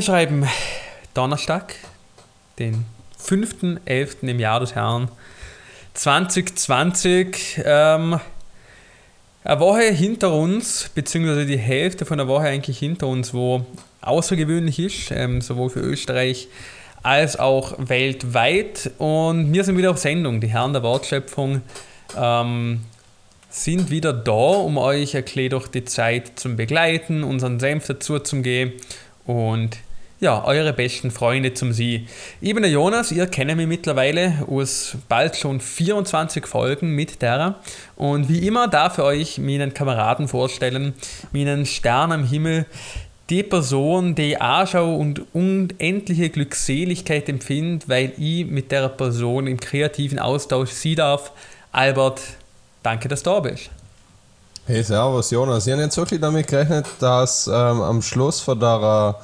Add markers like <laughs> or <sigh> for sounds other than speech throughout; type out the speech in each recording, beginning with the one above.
Wir schreiben Donnerstag, den 5.11. im Jahr des Herrn 2020. Ähm, eine Woche hinter uns, beziehungsweise die Hälfte von der Woche eigentlich hinter uns, wo außergewöhnlich ist, ähm, sowohl für Österreich als auch weltweit. Und wir sind wieder auf Sendung. Die Herren der Wortschöpfung ähm, sind wieder da, um euch ein durch die Zeit zu begleiten, unseren Senf dazu zu geben und ja, eure besten Freunde zum Sie. Ich bin der Jonas, ihr kennt mich mittlerweile aus bald schon 24 Folgen mit der. Und wie immer darf ich euch meinen Kameraden vorstellen, meinen Stern am Himmel, die Person, die ich anschaue und unendliche Glückseligkeit empfindet, weil ich mit der Person im kreativen Austausch sie darf. Albert, danke, dass du da bist. Hey, servus Jonas. Ich habe jetzt wirklich damit gerechnet, dass ähm, am Schluss von der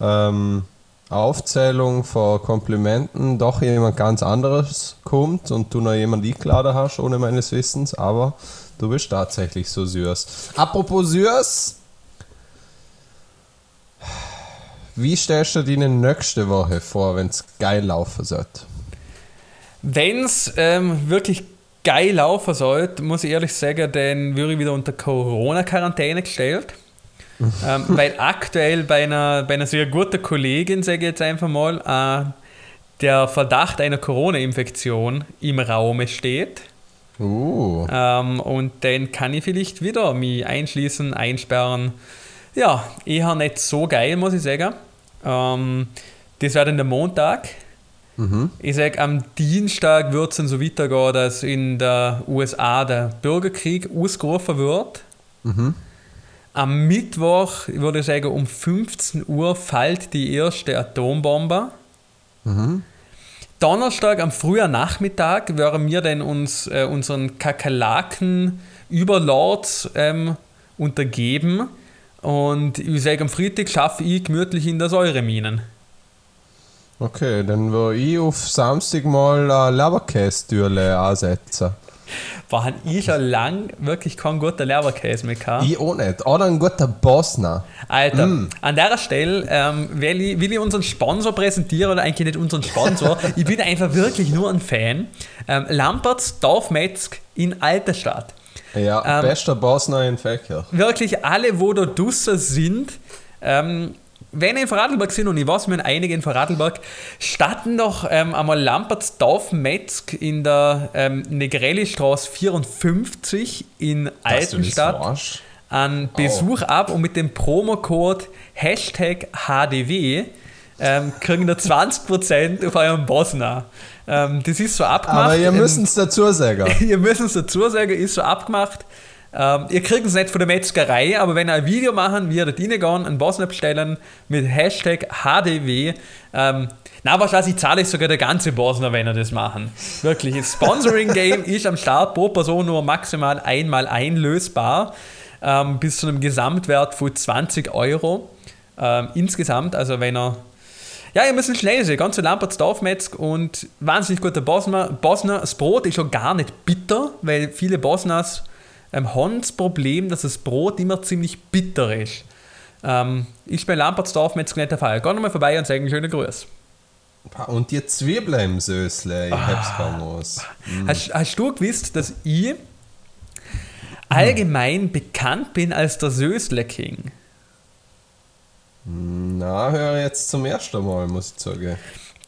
ähm, Aufzählung von Komplimenten doch jemand ganz anderes kommt und du noch jemand eingeladen hast, ohne meines Wissens, aber du bist tatsächlich so süß. Apropos süß, wie stellst du dir die nächste Woche vor, wenn es geil laufen sollte? Wenn es ähm, wirklich geil laufen sollte, muss ich ehrlich sagen, dann würde ich wieder unter Corona-Quarantäne gestellt. Ähm, weil aktuell bei einer, bei einer sehr guten Kollegin, sage ich jetzt einfach mal, äh, der Verdacht einer Corona-Infektion im Raum steht. Uh. Ähm, und dann kann ich vielleicht wieder mich einschließen, einsperren. Ja, eher nicht so geil, muss ich sagen. Ähm, das wäre dann der Montag. Mhm. Ich sage, am Dienstag wird es dann so weitergehen, dass in der USA der Bürgerkrieg ausgerufen wird. Mhm. Am Mittwoch, ich würde sagen, um 15 Uhr fällt die erste Atombombe. Mhm. Donnerstag am frühen Nachmittag werden wir dann uns äh, unseren Kakerlaken-Überlords ähm, untergeben. Und ich sage, am Freitag schaffe ich gemütlich in der Säureminen. Okay, dann würde ich auf Samstag mal ein Leberkäse-Türle ansetzen. War ich schon lang wirklich kein guter Leberkäse mehr gehabt. Ich auch nicht. Oder ein guter Bosner. Alter, mm. an der Stelle ähm, will, ich, will ich unseren Sponsor präsentieren oder eigentlich nicht unseren Sponsor. <laughs> ich bin einfach wirklich nur ein Fan. Ähm, Lamperts Dorfmetzg in Alterstadt. Ja, ähm, bester Bosner in Fächer. Wirklich alle, wo da draußen sind, ähm, wenn ihr in Vorarlberg sind, und ich weiß, wir haben einige in Vorarlberg, starten doch ähm, einmal Lamperts Dorfmetzg in der ähm, Negrelli-Straße 54 in Altenstadt an Besuch oh. ab und mit dem Promocode Hashtag HDW ähm, kriegen da 20% auf euren Bosner. Ähm, das ist so abgemacht. Aber ihr müsst es dazu sagen. <laughs> ihr müsst es dazu sagen, ist so abgemacht. Ähm, ihr kriegt es nicht von der Metzgerei, aber wenn ihr ein Video machen, wie ihr da reingehen, einen Bosner bestellen mit Hashtag HDW, ähm, na, wahrscheinlich zahle ich sogar der ganze Bosner, wenn ihr das machen. Wirklich, das Sponsoring-Game <laughs> ist am Start pro Person nur maximal einmal einlösbar, ähm, bis zu einem Gesamtwert von 20 Euro. Ähm, insgesamt, also wenn ihr ja, ihr müsst schnell sein. Ganz so Lamperts Dorfmetzg und wahnsinnig guter Bosner. Bosner, das Brot ist schon gar nicht bitter, weil viele Bosners ähm, haben das Problem, dass das Brot immer ziemlich bitter ist. Ähm, ist bei Lamperts Dorfmetzg nicht der Fall. Geh nochmal vorbei und sage einen schönen Gruß. Und die Zwiebeln im Sösle, ich ah. hab's gar was. Mm. Hast, hast du gewusst, dass ich allgemein hm. bekannt bin als der Sösle King? Na, höre jetzt zum ersten Mal, muss ich sagen.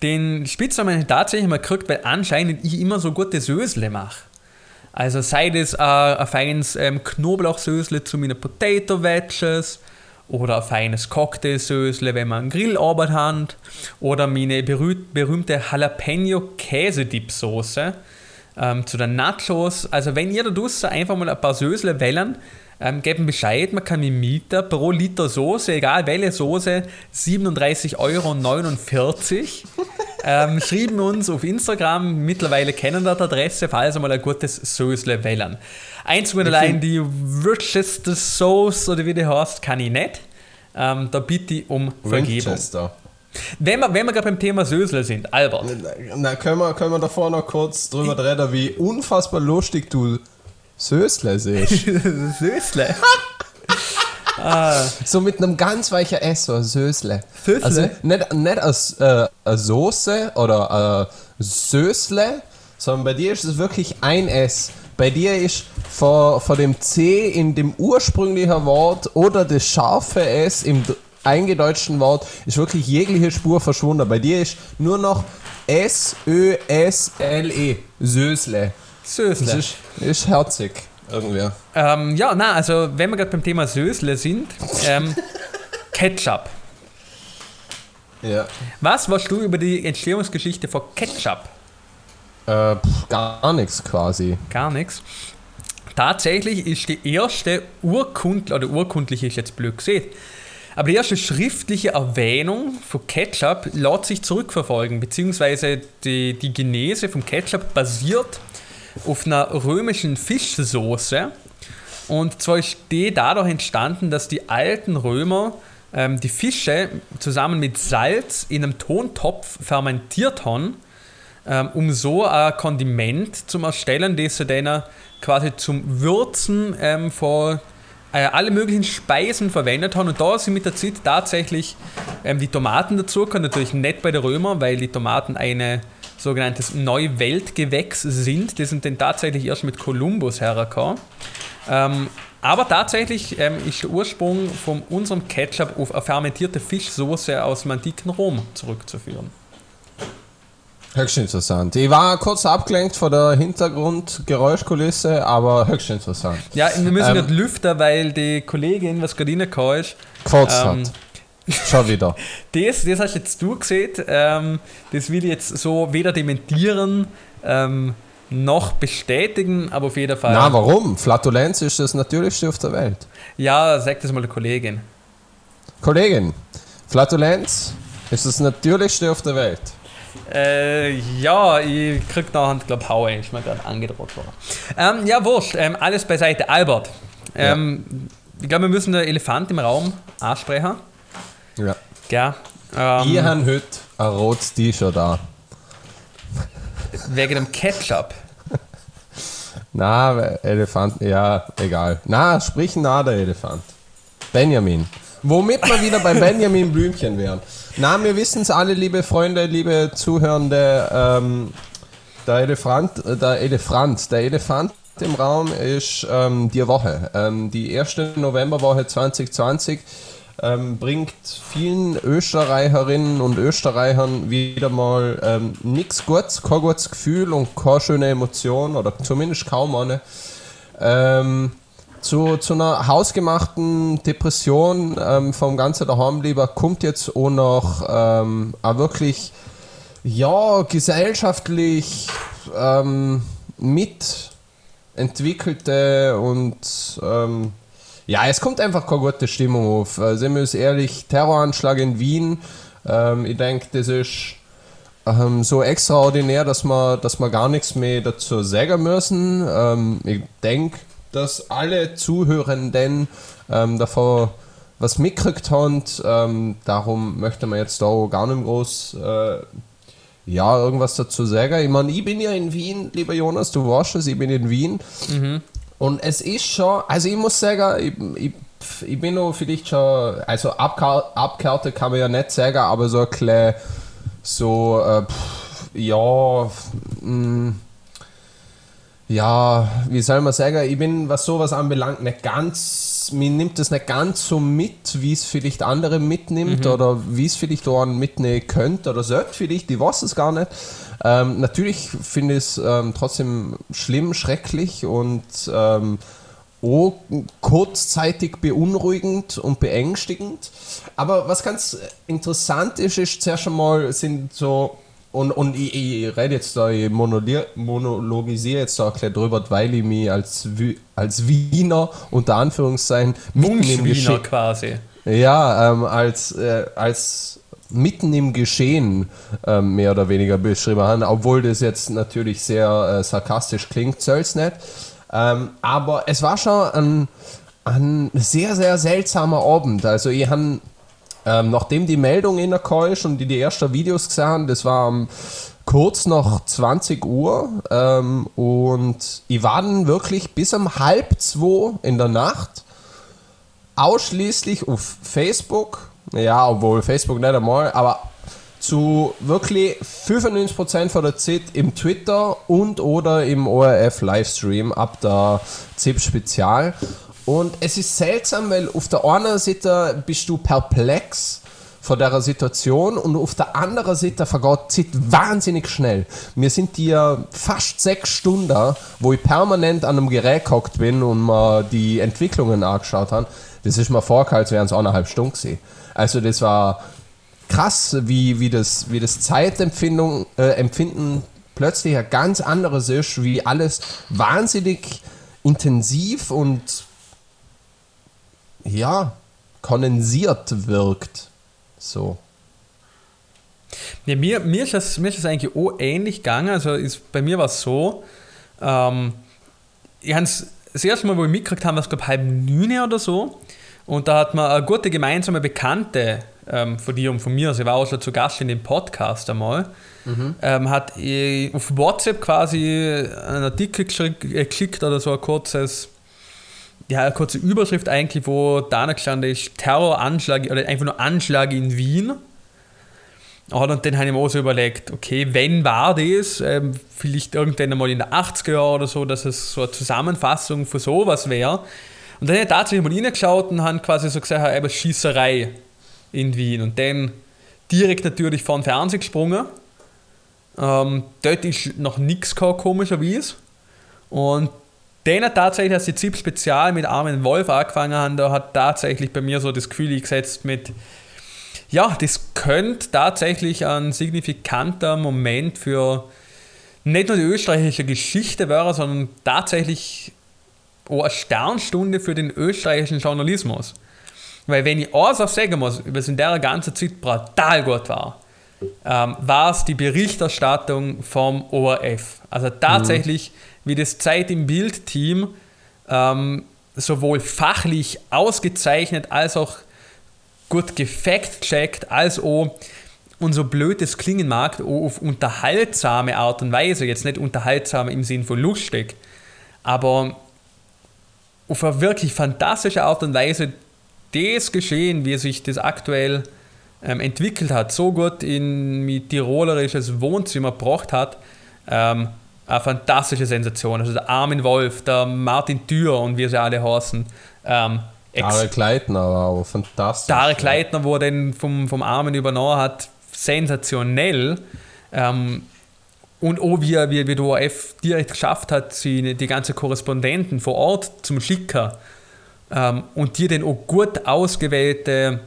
Den Spitznamen habe ich tatsächlich mal gekriegt, weil anscheinend ich immer so gute Sösle mache. Also sei das ein feines ähm, Knoblauchsösle zu meinen Potato Wedges oder ein feines Cocktailsösle, wenn man einen Grillarbeit hat oder meine berühmte Jalapeno Käse-Dip-Soße ähm, zu den Nachos. Also wenn ihr da draußen einfach mal ein paar Sösle wählen, ähm, geben Bescheid, man kann mich mieten pro Liter Soße, egal welche Soße, 37,49 Euro. <laughs> ähm, schrieben uns auf Instagram, mittlerweile kennen wir die Adresse, falls einmal ein gutes Soßle wählen. Eins und allein die Worcester Sauce oder wie die heißt, kann ich nicht. Ähm, da bitte ich um Vergebung. Winchester. Wenn wir, wenn wir gerade beim Thema Sösle sind, Albert. Na, können wir, können wir davor noch kurz drüber reden, wie unfassbar lustig du Sösle sehe ich. <laughs> Sösle. <laughs> Ah. So mit einem ganz weichen S, so ein Sösle. Sösle? Also nicht, nicht als äh, Soße oder ein Sösle, sondern bei dir ist es wirklich ein S. Bei dir ist vor, vor dem C in dem ursprünglichen Wort oder das scharfe S im eingedeutschten Wort ist wirklich jegliche Spur verschwunden. Bei dir ist nur noch S-Ö-S-L-E. Sösle. Sösle. Das ist, ist herzig. Irgendwie. Ähm, ja, na, also wenn wir gerade beim Thema Sösle sind, ähm, <laughs> Ketchup. Ja. Was weißt du über die Entstehungsgeschichte von Ketchup? Äh, pff, gar nichts quasi. Gar nichts. Tatsächlich ist die erste urkundliche, oder urkundliche ist jetzt blöd gesehen, aber die erste schriftliche Erwähnung von Ketchup lässt sich zurückverfolgen, beziehungsweise die, die Genese vom Ketchup basiert auf einer römischen Fischsoße. Und zwar ist die dadurch entstanden, dass die alten Römer ähm, die Fische zusammen mit Salz in einem Tontopf fermentiert haben, ähm, um so ein Kondiment zu erstellen, das sie dann quasi zum Würzen ähm, von äh, alle möglichen Speisen verwendet haben. Und da sind mit der Zeit tatsächlich ähm, die Tomaten dazugekommen. Natürlich nicht bei den Römern, weil die Tomaten eine sogenanntes Neuweltgewächs sind. Die sind dann tatsächlich erst mit Kolumbus hergekommen. Ähm, aber tatsächlich ähm, ist der Ursprung von unserem Ketchup auf eine fermentierte Fischsoße aus dem antiken Rom zurückzuführen. Höchst interessant. Ich war kurz abgelenkt von der Hintergrundgeräuschkulisse, aber höchst interessant. Ja, wir müssen ähm, nicht lüften, weil die Kollegin, was gerade reingekommen ist, gefurzt ähm, hat. Schon wieder. das, das hast jetzt du gesehen. Ähm, das will ich jetzt so weder dementieren ähm, noch bestätigen, aber auf jeden Fall. Na, warum? Flatulenz ist das Natürlichste auf der Welt. Ja, sag das mal der Kollegin. Kollegin, Flatulenz ist das Natürlichste auf der Welt. Äh, ja, ich krieg nachher, glaube ich, Haue, ist mir gerade angedroht worden. Ähm, ja, wurscht, ähm, alles beiseite. Albert, ähm, ja. ich glaube, wir müssen den Elefant im Raum ansprechen. Ja. Ja. Ähm, ich habe heute ein rotes T-Shirt da. Wegen dem Ketchup. Na, Elefant, ja, egal. Na, sprich na der Elefant. Benjamin. Womit wir wieder bei <laughs> Benjamin Blümchen wären. Na, wir wissen es alle, liebe Freunde, liebe Zuhörende. Ähm, der Elefant, äh, der Elefant, der Elefant im Raum ist ähm, die Woche. Ähm, die erste Novemberwoche 2020 ähm, bringt vielen Österreicherinnen und Österreichern wieder mal ähm, nichts Gutes, kein gutes Gefühl und keine schöne Emotion oder zumindest kaum eine. Ähm, zu, zu einer hausgemachten Depression ähm, vom ganzen daheimlieber kommt jetzt auch noch ähm, auch wirklich ja gesellschaftlich ähm, mitentwickelte und ähm, ja, es kommt einfach keine gute Stimmung auf. Sind wir uns ehrlich, Terroranschlag in Wien, ähm, ich denke, das ist ähm, so extraordinär, dass wir, dass wir gar nichts mehr dazu sagen müssen. Ähm, ich denke, dass alle Zuhörenden ähm, davon was mitgekriegt haben. Ähm, darum möchte man jetzt da gar nicht groß äh, ja, irgendwas dazu sagen. Ich meine, ich bin ja in Wien, lieber Jonas, du weißt es, ich bin in Wien. Mhm. Und es ist schon, also ich muss sagen, ich, ich, ich bin noch vielleicht schon, also abgehärtet kann man ja nicht sagen, aber so ein klein, so, äh, pff, ja, mh, mm, ja, wie soll man sagen, ich bin, was sowas anbelangt, nicht ganz, mir nimmt es nicht ganz so mit, wie es vielleicht andere mitnimmt mhm. oder wie es vielleicht auch mitnehmen könnte oder sollte vielleicht, ich weiß es gar nicht. Ähm, natürlich finde ich es ähm, trotzdem schlimm, schrecklich und ähm, auch kurzzeitig beunruhigend und beängstigend. Aber was ganz interessant ist, ist zuerst einmal sind so und, und ich, ich rede jetzt da, ich monologisiere jetzt da ein drüber, weil ich mich als, als Wiener unter Anführungszeichen mitten im Geschehen quasi. Ja, ähm, als, äh, als mitten im Geschehen ähm, mehr oder weniger beschrieben habe, obwohl das jetzt natürlich sehr äh, sarkastisch klingt, soll es nicht. Ähm, aber es war schon ein, ein sehr, sehr seltsamer Abend. Also ich habe ähm, nachdem die Meldung in der ist und die die ersten Videos gesehen haben, das war um, kurz nach 20 Uhr ähm, und ich war dann wirklich bis um halb zwei in der Nacht ausschließlich auf Facebook, ja, obwohl Facebook nicht einmal, aber zu wirklich 95% von der Zeit im Twitter und oder im ORF Livestream ab der ZIP Spezial. Und es ist seltsam, weil auf der einen Seite bist du perplex vor der Situation und auf der anderen Seite vergeht Zeit wahnsinnig schnell. Wir sind hier fast sechs Stunden, wo ich permanent an einem Gerät gehockt bin und mir die Entwicklungen angeschaut habe. Das ist mir vorgehalten, als wären es eineinhalb Stunden gewesen. Also das war krass, wie, wie, das, wie das Zeitempfindung, äh, Empfinden plötzlich ein ganz anderes ist, wie alles wahnsinnig intensiv und ja, kondensiert wirkt. So. Ja, mir, mir, ist das, mir ist das eigentlich auch ähnlich gegangen. Also ist, bei mir war es so, ähm, ich habe das erste Mal, wo ich mitgekriegt habe, was glaube halb neun oder so. Und da hat man eine gute gemeinsame Bekannte ähm, von dir und von mir, sie war auch schon zu Gast in dem Podcast einmal, mhm. ähm, hat auf WhatsApp quasi einen Artikel äh, geschickt oder so ein kurzes, ja, eine kurze Überschrift eigentlich, wo da gestanden ist, Terroranschlag oder einfach nur Anschlag in Wien. Und dann habe ich mir auch so überlegt, okay, wenn war das? Ähm, vielleicht irgendwann einmal in den 80er Jahren oder so, dass es so eine Zusammenfassung von sowas wäre. Und dann habe ich tatsächlich mal reingeschaut und habe quasi so gesagt, eben Schießerei in Wien. Und dann direkt natürlich vor den Fernseher gesprungen. Ähm, dort ist noch nichts gekommen, komischerweise. Und dann hat tatsächlich, als die ZIP Spezial mit Armin Wolf angefangen haben, da hat tatsächlich bei mir so das Gefühl gesetzt mit, ja, das könnte tatsächlich ein signifikanter Moment für nicht nur die österreichische Geschichte werden, sondern tatsächlich auch eine Sternstunde für den österreichischen Journalismus. Weil wenn ich eins auch sagen muss, was in der ganzen Zeit brutal gut war, ähm, war es die Berichterstattung vom ORF. Also tatsächlich, mhm. wie das Zeit im Bild-Team ähm, sowohl fachlich ausgezeichnet als auch gut gefact-checkt, als auch und so blöd es klingen mag, auf unterhaltsame Art und Weise, jetzt nicht unterhaltsam im Sinn von lustig, aber auf eine wirklich fantastische Art und Weise das Geschehen, wie sich das aktuell ähm, entwickelt hat, so gut in mein tirolerisches Wohnzimmer gebracht hat, ähm, eine fantastische Sensation. Also der Armin Wolf, der Martin Thür und wie sie alle heißen. Ähm, Tarek Leitner war auch fantastisch. Tarek Leitner, wo er den vom, vom Armin übernommen hat, sensationell. Ähm, und auch wie, wie, wie der ORF direkt geschafft hat, sie, die ganzen Korrespondenten vor Ort zum Schicken ähm, und die dann auch gut ausgewählte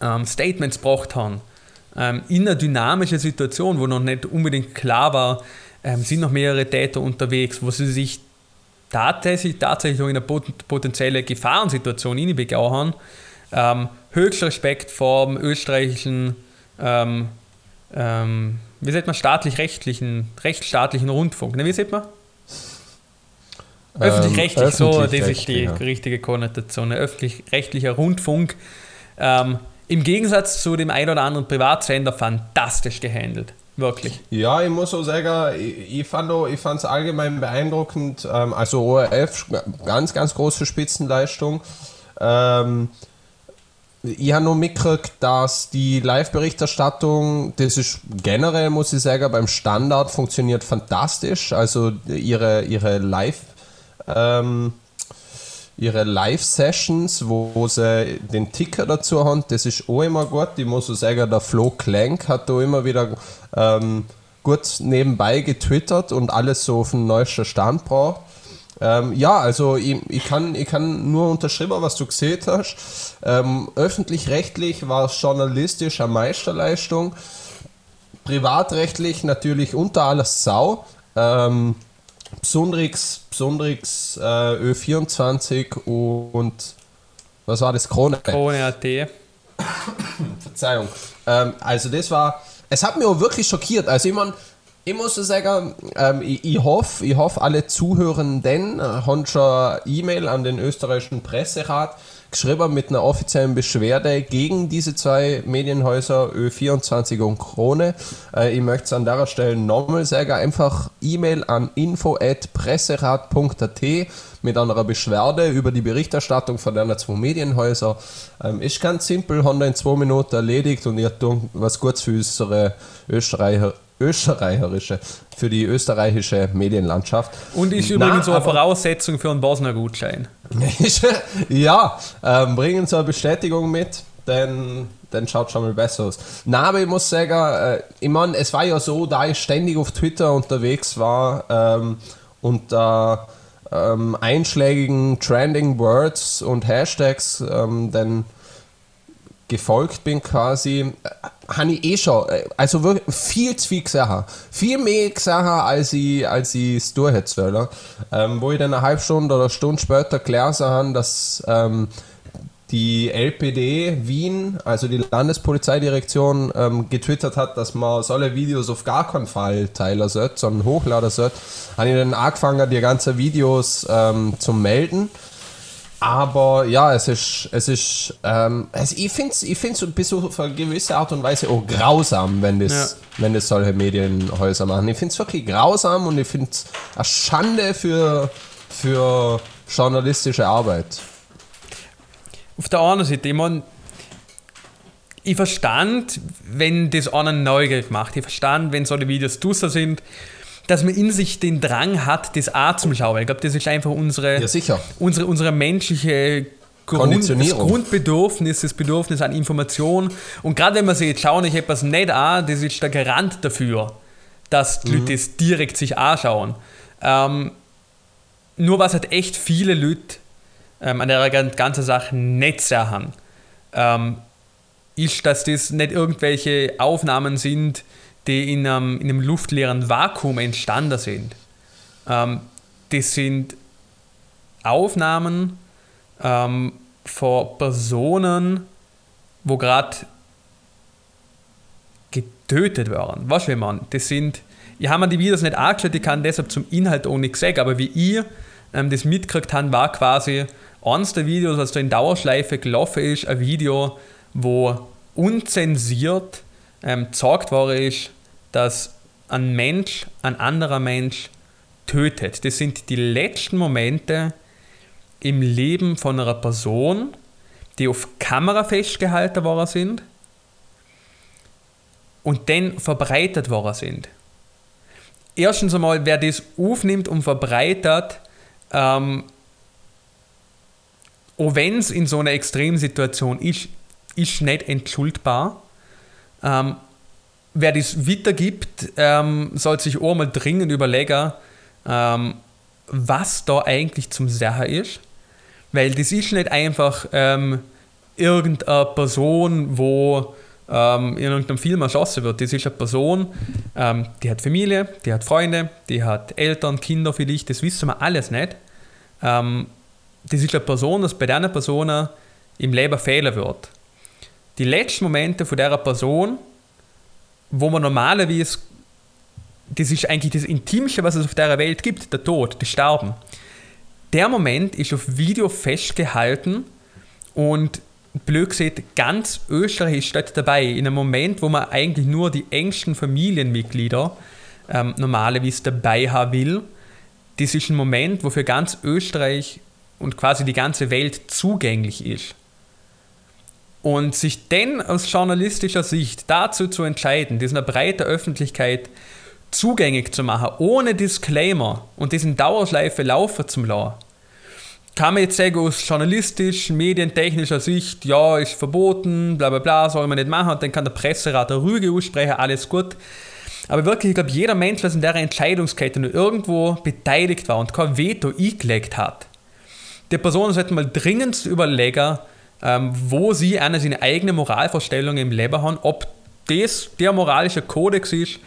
ähm, Statements gebracht haben. Ähm, in einer dynamischen Situation, wo noch nicht unbedingt klar war, ähm, sind noch mehrere Täter unterwegs, wo sie sich tatsächlich, tatsächlich in eine potenzielle Gefahrensituation hineinbegauen haben. Ähm, höchster Respekt vor dem österreichischen, ähm, ähm, wie sagt man, staatlich-rechtlichen, rechtsstaatlichen Rundfunk. Ne, wie sagt man? Öffentlich-rechtlich, ähm, so, das ist die ja. richtige Konnotation. Öffentlich-rechtlicher Rundfunk. Im Gegensatz zu dem ein oder anderen Privatsender fantastisch gehandelt. Wirklich. Ja, ich muss auch sagen, ich, ich fand es allgemein beeindruckend. Ähm, also ORF, ganz, ganz große Spitzenleistung. Ähm, ich habe nur mitgekriegt, dass die Live-Berichterstattung, das ist generell, muss ich sagen, beim Standard funktioniert fantastisch. Also ihre, ihre Live- ähm, ihre Live-Sessions, wo, sie den Ticker dazu haben, das ist auch immer gut. Ich muss auch sagen, der Flo Klenk hat da immer wieder ähm, gut nebenbei getwittert und alles so auf den neuesten Stand braucht. Ähm, ja, also ich, ich, kann, ich kann nur unterschreiben, was du gesehen hast. Ähm, Öffentlich-rechtlich war es journalistisch eine Meisterleistung. Privatrechtlich natürlich unter alles Sau. Ähm, Besonderes, besonderes äh, Ö24 und was war das? Krone. Krone AT. Verzeihung. Ähm, also das war, es hat mich auch wirklich schockiert. Also ich, mein, ich muss sagen, ähm, ich, ich hoffe, ich hoffe, alle Zuhörenden äh, haben schon E-Mail an den österreichischen Presserat geschrieben mit einer offiziellen Beschwerde gegen diese zwei Medienhäuser Ö24 und Krone. Äh, ich möchte es an der Stelle nochmal sagen, einfach E-Mail an info.presserat.at mit einer Beschwerde über die Berichterstattung von den zwei Medienhäusern. Ähm, ist ganz simpel, haben in zwei Minuten erledigt und ihr tut was Gutes für unsere Österreicher, österreicherische, für die österreichische Medienlandschaft. Und ist übrigens so eine Voraussetzung für einen Bosner Gutschein. <laughs> ja, ähm, bringen so eine Bestätigung mit, denn dann schaut schon mal besser aus. Na, aber ich muss sagen, äh, ich meine, es war ja so, da ich ständig auf Twitter unterwegs war ähm, unter ähm, einschlägigen Trending Words und Hashtags, ähm, dann gefolgt bin quasi, äh, habe ich eh schon, äh, also wirklich viel zu viel gesehen. Viel mehr gesehen, als ich als es durchhätte ähm, Wo ich dann eine halbe Stunde oder eine Stunde später gelesen habe, dass ähm, die LPD Wien, also die Landespolizeidirektion, ähm, getwittert hat, dass man solche Videos auf gar keinen Fall teilen sollte, sondern hochladen sollte, habe ich dann angefangen, die ganzen Videos ähm, zu melden. Aber ja, es ist, es ist, ähm, also ich finde es ich find's bis auf eine gewisse Art und Weise auch grausam, wenn das, ja. wenn das solche Medienhäuser machen. Ich finde es wirklich grausam und ich finde es eine Schande für, für journalistische Arbeit auf der anderen Seite, ich meine, ich verstand, wenn das einer neugierig macht. Ich verstand, wenn solche Videos draußen sind, dass man in sich den Drang hat, das auch zum Schauen. Ich glaube, das ist einfach unsere, ja, unsere, unsere menschliche Grund, das Grundbedürfnis, das Bedürfnis an Information. Und gerade wenn man sich jetzt schauen, ich etwas nicht an, das ist der Garant dafür, dass die mhm. Leute das direkt sich anschauen. Ähm, nur was halt echt viele Leute ähm, an der ganzen Sache nicht sehr haben, ähm, ist, dass das nicht irgendwelche Aufnahmen sind, die in einem, in einem luftleeren Vakuum entstanden sind. Ähm, das sind Aufnahmen ähm, von Personen, wo gerade getötet werden. Was will man? Das sind, ich habe mir die Videos nicht angeschaut, ich kann deshalb zum Inhalt auch nichts sagen, aber wie ihr ähm, das mitgekriegt habt, war quasi, eines der Videos, was da in Dauerschleife gelaufen ist, ein Video, wo unzensiert ähm, gezeigt worden ist, dass ein Mensch ein anderer Mensch tötet. Das sind die letzten Momente im Leben von einer Person, die auf Kamera festgehalten worden sind und dann verbreitet worden sind. Erstens einmal, wer das aufnimmt und verbreitet, ähm, auch wenn es in so einer Extremsituation ist, ist nicht entschuldbar. Ähm, wer das weitergibt, ähm, soll sich auch mal dringend überlegen, ähm, was da eigentlich zum Sache ist. Weil das ist nicht einfach ähm, irgendeine Person, wo ähm, in irgendeinem Film erschossen wird. Das ist eine Person, ähm, die hat Familie, die hat Freunde, die hat Eltern, Kinder vielleicht, das wissen wir alles nicht. Ähm, das ist eine Person, dass bei dieser Person im Leben fehlen wird. Die letzten Momente von dieser Person, wo man normalerweise, das ist eigentlich das Intimste, was es auf der Welt gibt, der Tod, das Sterben. Der Moment ist auf Video festgehalten und blöd gesagt, ganz Österreich ist dort dabei. In einem Moment, wo man eigentlich nur die engsten Familienmitglieder ähm, normalerweise dabei haben will. Das ist ein Moment, wo für ganz Österreich und quasi die ganze Welt zugänglich ist. Und sich dann aus journalistischer Sicht dazu zu entscheiden, das einer breiten Öffentlichkeit zugänglich zu machen, ohne Disclaimer und diesen Dauerschleife laufen zu lassen, kann man jetzt sagen, aus journalistisch, medientechnischer Sicht, ja, ist verboten, bla bla bla, soll man nicht machen, und dann kann der Presserat der Rüge aussprechen, alles gut. Aber wirklich, ich glaube, jeder Mensch, der in der Entscheidungskette nur irgendwo beteiligt war und kein Veto eingelegt hat, die Person sollte mal dringend überlegen, wo sie eine seine eigene Moralvorstellung im Leben haben, ob das der moralische Kodex ist,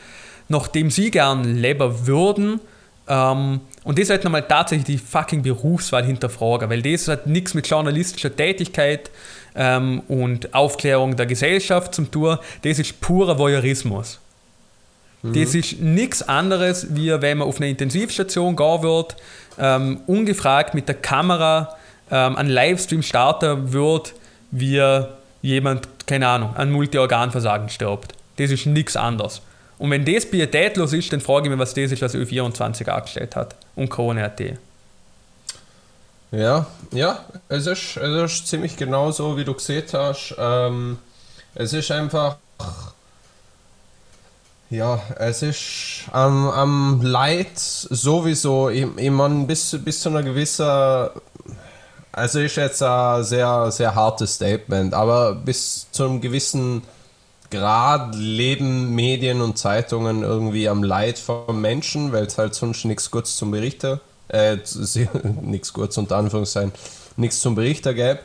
nach dem sie gern leben würden. Ähm, und das sollte mal tatsächlich die fucking Berufswahl hinterfragen, weil das hat nichts mit journalistischer Tätigkeit ähm, und Aufklärung der Gesellschaft zu tun. Das ist purer Voyeurismus. Mhm. Das ist nichts anderes, wie wenn man auf eine Intensivstation gehen wird, ähm, ungefragt mit der Kamera ähm, einen Livestream starten wird, wie jemand, keine Ahnung, an Multiorganversagen stirbt. Das ist nichts anderes. Und wenn das pietätlos ist, dann frage ich mich, was das ist, was Ö24 angestellt hat und Krone.at. Ja, ja, es ist, es ist ziemlich genau so, wie du gesehen hast. Ähm, es ist einfach. Ja, es ist am, am Leid sowieso, ich, ich meine, bis, bis zu einer gewissen. Also ist jetzt ein sehr, sehr hartes Statement, aber bis zu einem gewissen Grad leben Medien und Zeitungen irgendwie am Leid von Menschen, weil es halt sonst nichts Gutes zum Berichten, äh, <laughs> nichts Gutes unter Anführungszeichen, nichts zum Berichten gäbe.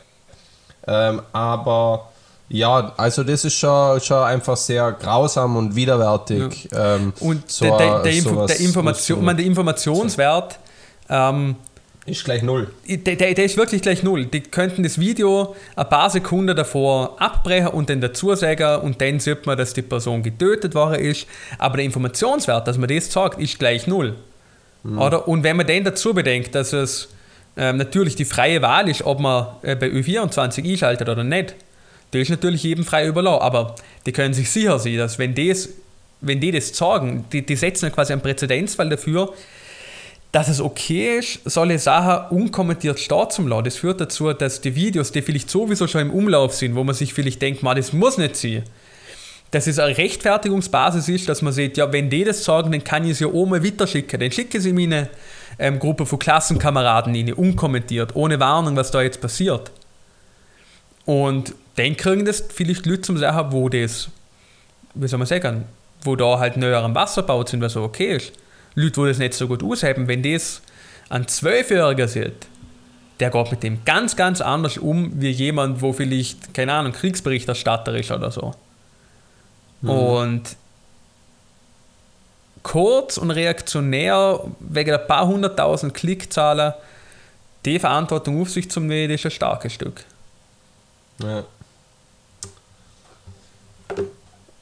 Ähm, aber ja, also das ist schon, schon einfach sehr grausam und widerwärtig. Ja. Ähm, und so der, der, der, Info, der, Information, man, der Informationswert ähm, ist gleich null. Der, der, der, ist wirklich gleich null. Die könnten das Video ein paar Sekunden davor abbrechen und dann dazu sagen und dann sieht man, dass die Person getötet worden ist. Aber der Informationswert, dass man das sagt, ist gleich null. Mhm. Oder? Und wenn man dann dazu bedenkt, dass es ähm, natürlich die freie Wahl ist, ob man äh, bei Ö24 einschaltet oder nicht, der ist natürlich jedem frei überlassen. Aber die können sich sicher sein, dass wenn, das, wenn die das sagen, die, die setzen quasi einen Präzedenzfall dafür, dass es okay ist, solche Sachen unkommentiert stehen zu lassen. Das führt dazu, dass die Videos, die vielleicht sowieso schon im Umlauf sind, wo man sich vielleicht denkt, man, das muss nicht sein, dass es eine Rechtfertigungsbasis ist, dass man sieht, ja, wenn die das sagen, dann kann ich es ja auch mal weiterschicken. Dann schicke ich es in meine ähm, Gruppe von Klassenkameraden rein, unkommentiert, ohne Warnung, was da jetzt passiert. Und dann kriegen das vielleicht Leute zum Sachen, wo das, wie soll man sagen, wo da halt näher am Wasser baut sind, was so okay ist. Leute, die das nicht so gut ausheben, wenn das ein Zwölfjähriger sieht, der geht mit dem ganz, ganz anders um, wie jemand, wo vielleicht, keine Ahnung, Kriegsberichterstatter ist oder so. Mhm. Und kurz und reaktionär, wegen ein paar hunderttausend Klickzahlen, die Verantwortung auf sich zu nehmen, ist ein starkes Stück. Ja.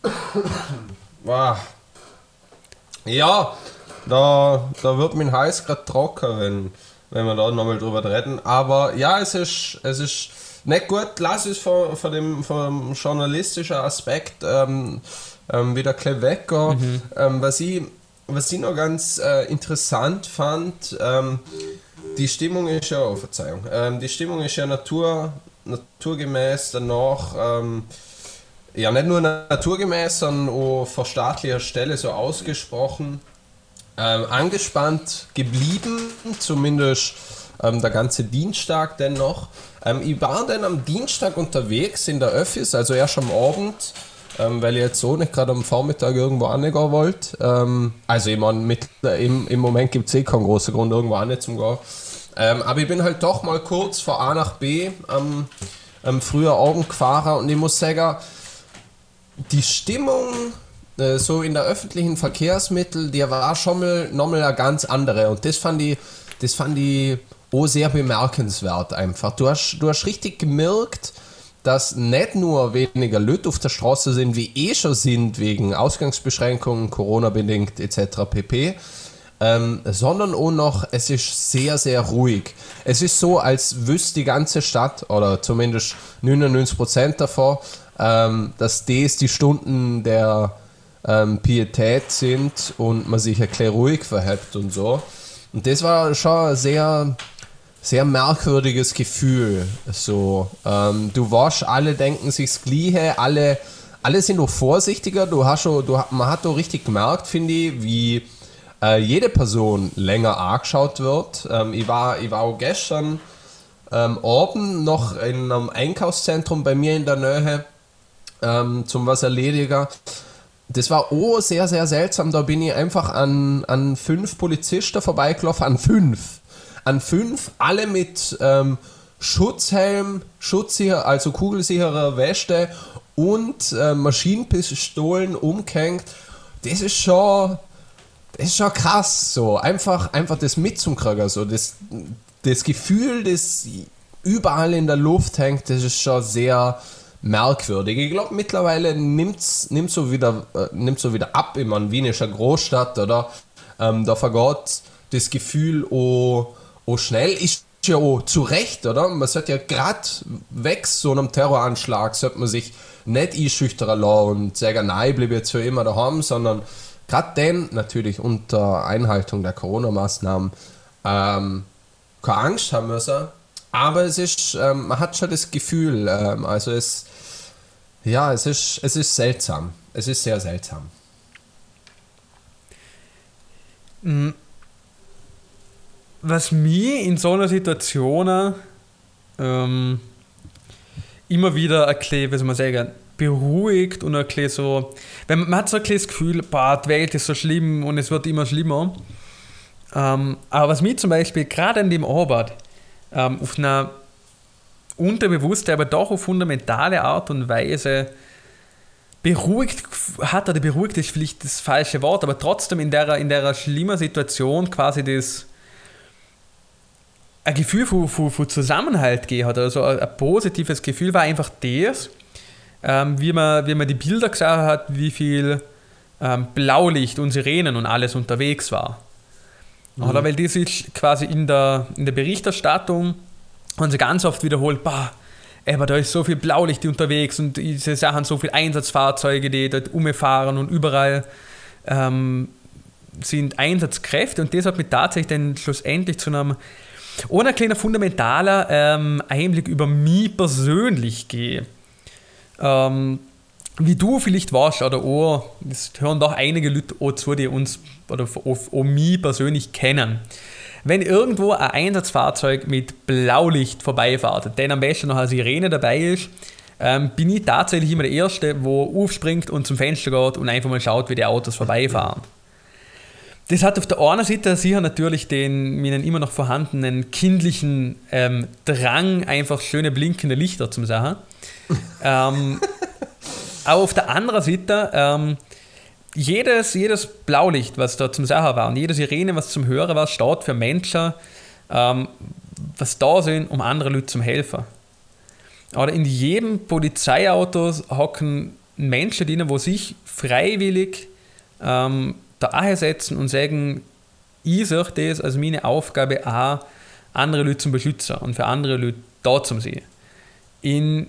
<coughs> Wow. Ja, da, da wird mein Hals gerade trocken, wenn, wenn wir da nochmal drüber reden. Aber ja, es ist, es ist nicht gut. Lass es von, von, dem, vom journalistischen Aspekt ähm, ähm, wieder gleich weggehen. Mhm. Ähm, was, ich, was ich noch ganz äh, interessant fand, ähm, die Stimmung ist ja, oh, Verzeihung, ähm, die Stimmung ist ja natur, naturgemäß danach ähm, ja, nicht nur naturgemäß, sondern auch von staatlicher Stelle so ausgesprochen ähm, angespannt geblieben, zumindest ähm, der ganze Dienstag dennoch. Ähm, ich war dann am Dienstag unterwegs in der Öffis, also erst am Abend, ähm, weil ich jetzt so nicht gerade am Vormittag irgendwo angehen wollte. Ähm, also ich meine, im, im Moment gibt es eh keinen großen Grund, irgendwo an zu gehen. Ähm, aber ich bin halt doch mal kurz von A nach B am, am früher Abend gefahren und ich muss sagen, die Stimmung äh, so in der öffentlichen Verkehrsmittel, der war schon mal nochmal eine ganz andere. Und das fand ich, das fand ich auch sehr bemerkenswert einfach. Du hast, du hast richtig gemerkt, dass nicht nur weniger Leute auf der Straße sind, wie eh schon sind, wegen Ausgangsbeschränkungen, Corona-bedingt etc. pp. Ähm, sondern auch noch, es ist sehr, sehr ruhig. Es ist so, als wüsste die ganze Stadt, oder zumindest 99% davon, ähm, dass das die Stunden der ähm, Pietät sind und man sich ein ruhig verhält und so. Und das war schon ein sehr, sehr merkwürdiges Gefühl. So, ähm, du warst, alle denken sich das Gleiche, alle, alle sind auch vorsichtiger. Du hast schon, du, man hat auch richtig gemerkt, finde ich, wie äh, jede Person länger angeschaut wird. Ähm, ich, war, ich war auch gestern ähm, Abend noch in einem Einkaufszentrum bei mir in der Nähe ähm, zum was erledigen das war oh sehr, sehr seltsam. Da bin ich einfach an, an fünf Polizisten vorbeigelaufen, an fünf. An fünf, alle mit ähm, Schutzhelm, Schutzsicher, also kugelsicherer Weste und äh, Maschinenpistolen umgehängt. Das ist schon, das ist schon krass. So einfach, einfach das mitzukriegen. So das, das Gefühl, das überall in der Luft hängt, das ist schon sehr, merkwürdig. Ich glaube, mittlerweile nimmt es so, wieder, äh, so wieder ab. Ich meine, Wien ist eine Großstadt, oder? Ähm, da vergeht das Gefühl oh, oh schnell. Ist ja auch zu Recht, oder? Man sollte ja gerade weg so einem Terroranschlag, sollte man sich nicht einschüchtern lassen und sagen, nein, ich bleibe jetzt für immer daheim, sondern gerade den natürlich unter Einhaltung der Corona-Maßnahmen ähm, keine Angst haben müssen. Aber es ist, ähm, man hat schon das Gefühl, ähm, also es, ja, es ist, es ist seltsam. Es ist sehr seltsam. Mhm was mich in so einer Situation ähm, immer wieder erklärt, soll man sagen, beruhigt und erklärt so, wenn man, man hat so ein das Gefühl, boah, die Welt ist so schlimm und es wird immer schlimmer. Ähm, aber was mich zum Beispiel gerade in dem Arbeit ähm, auf einer unterbewusste, aber doch auf fundamentale Art und Weise beruhigt hat, oder beruhigt ist vielleicht das falsche Wort, aber trotzdem in der, in der schlimmen Situation quasi das ein Gefühl von, von, von Zusammenhalt gegeben hat. Also ein, ein, positives Gefühl war einfach das, ähm, wie, man, wie man die Bilder gesehen hat, wie viel ähm, Blaulicht und Sirenen und alles unterwegs war. Mhm. Oder weil das ist quasi in der, in der Berichterstattung haben sie ganz oft wiederholt, bah, aber da ist so viel Blaulicht unterwegs und sie sagen so viele Einsatzfahrzeuge, die dort umfahren und überall ähm, sind Einsatzkräfte und das hat mich tatsächlich dann schlussendlich zu einem ohne ein kleiner fundamentaler ähm, Einblick über mich persönlich gehe. Ähm, wie du vielleicht warst, oder auch, das hören doch einige Leute auch zu, die uns oder auch mich persönlich kennen. Wenn irgendwo ein Einsatzfahrzeug mit Blaulicht vorbeifährt, denn am besten noch eine Sirene dabei ist, ähm, bin ich tatsächlich immer der Erste, der aufspringt und zum Fenster geht und einfach mal schaut, wie die Autos vorbeifahren. Das hat auf der einen Seite sicher natürlich den mir immer noch vorhandenen kindlichen ähm, Drang, einfach schöne blinkende Lichter zu sagen. <laughs> ähm, aber auf der anderen Seite, ähm, jedes, jedes Blaulicht, was da zum Sachen war und jede Sirene, was zum Hören war, steht für Menschen, ähm, was da sind, um andere Leute zu helfen. Oder in jedem Polizeiauto hocken Menschen drin, wo sich freiwillig ähm, da setzen und sagen, ich sehe das als meine Aufgabe, auch andere Leute zu beschützen und für andere Leute da zu sein. In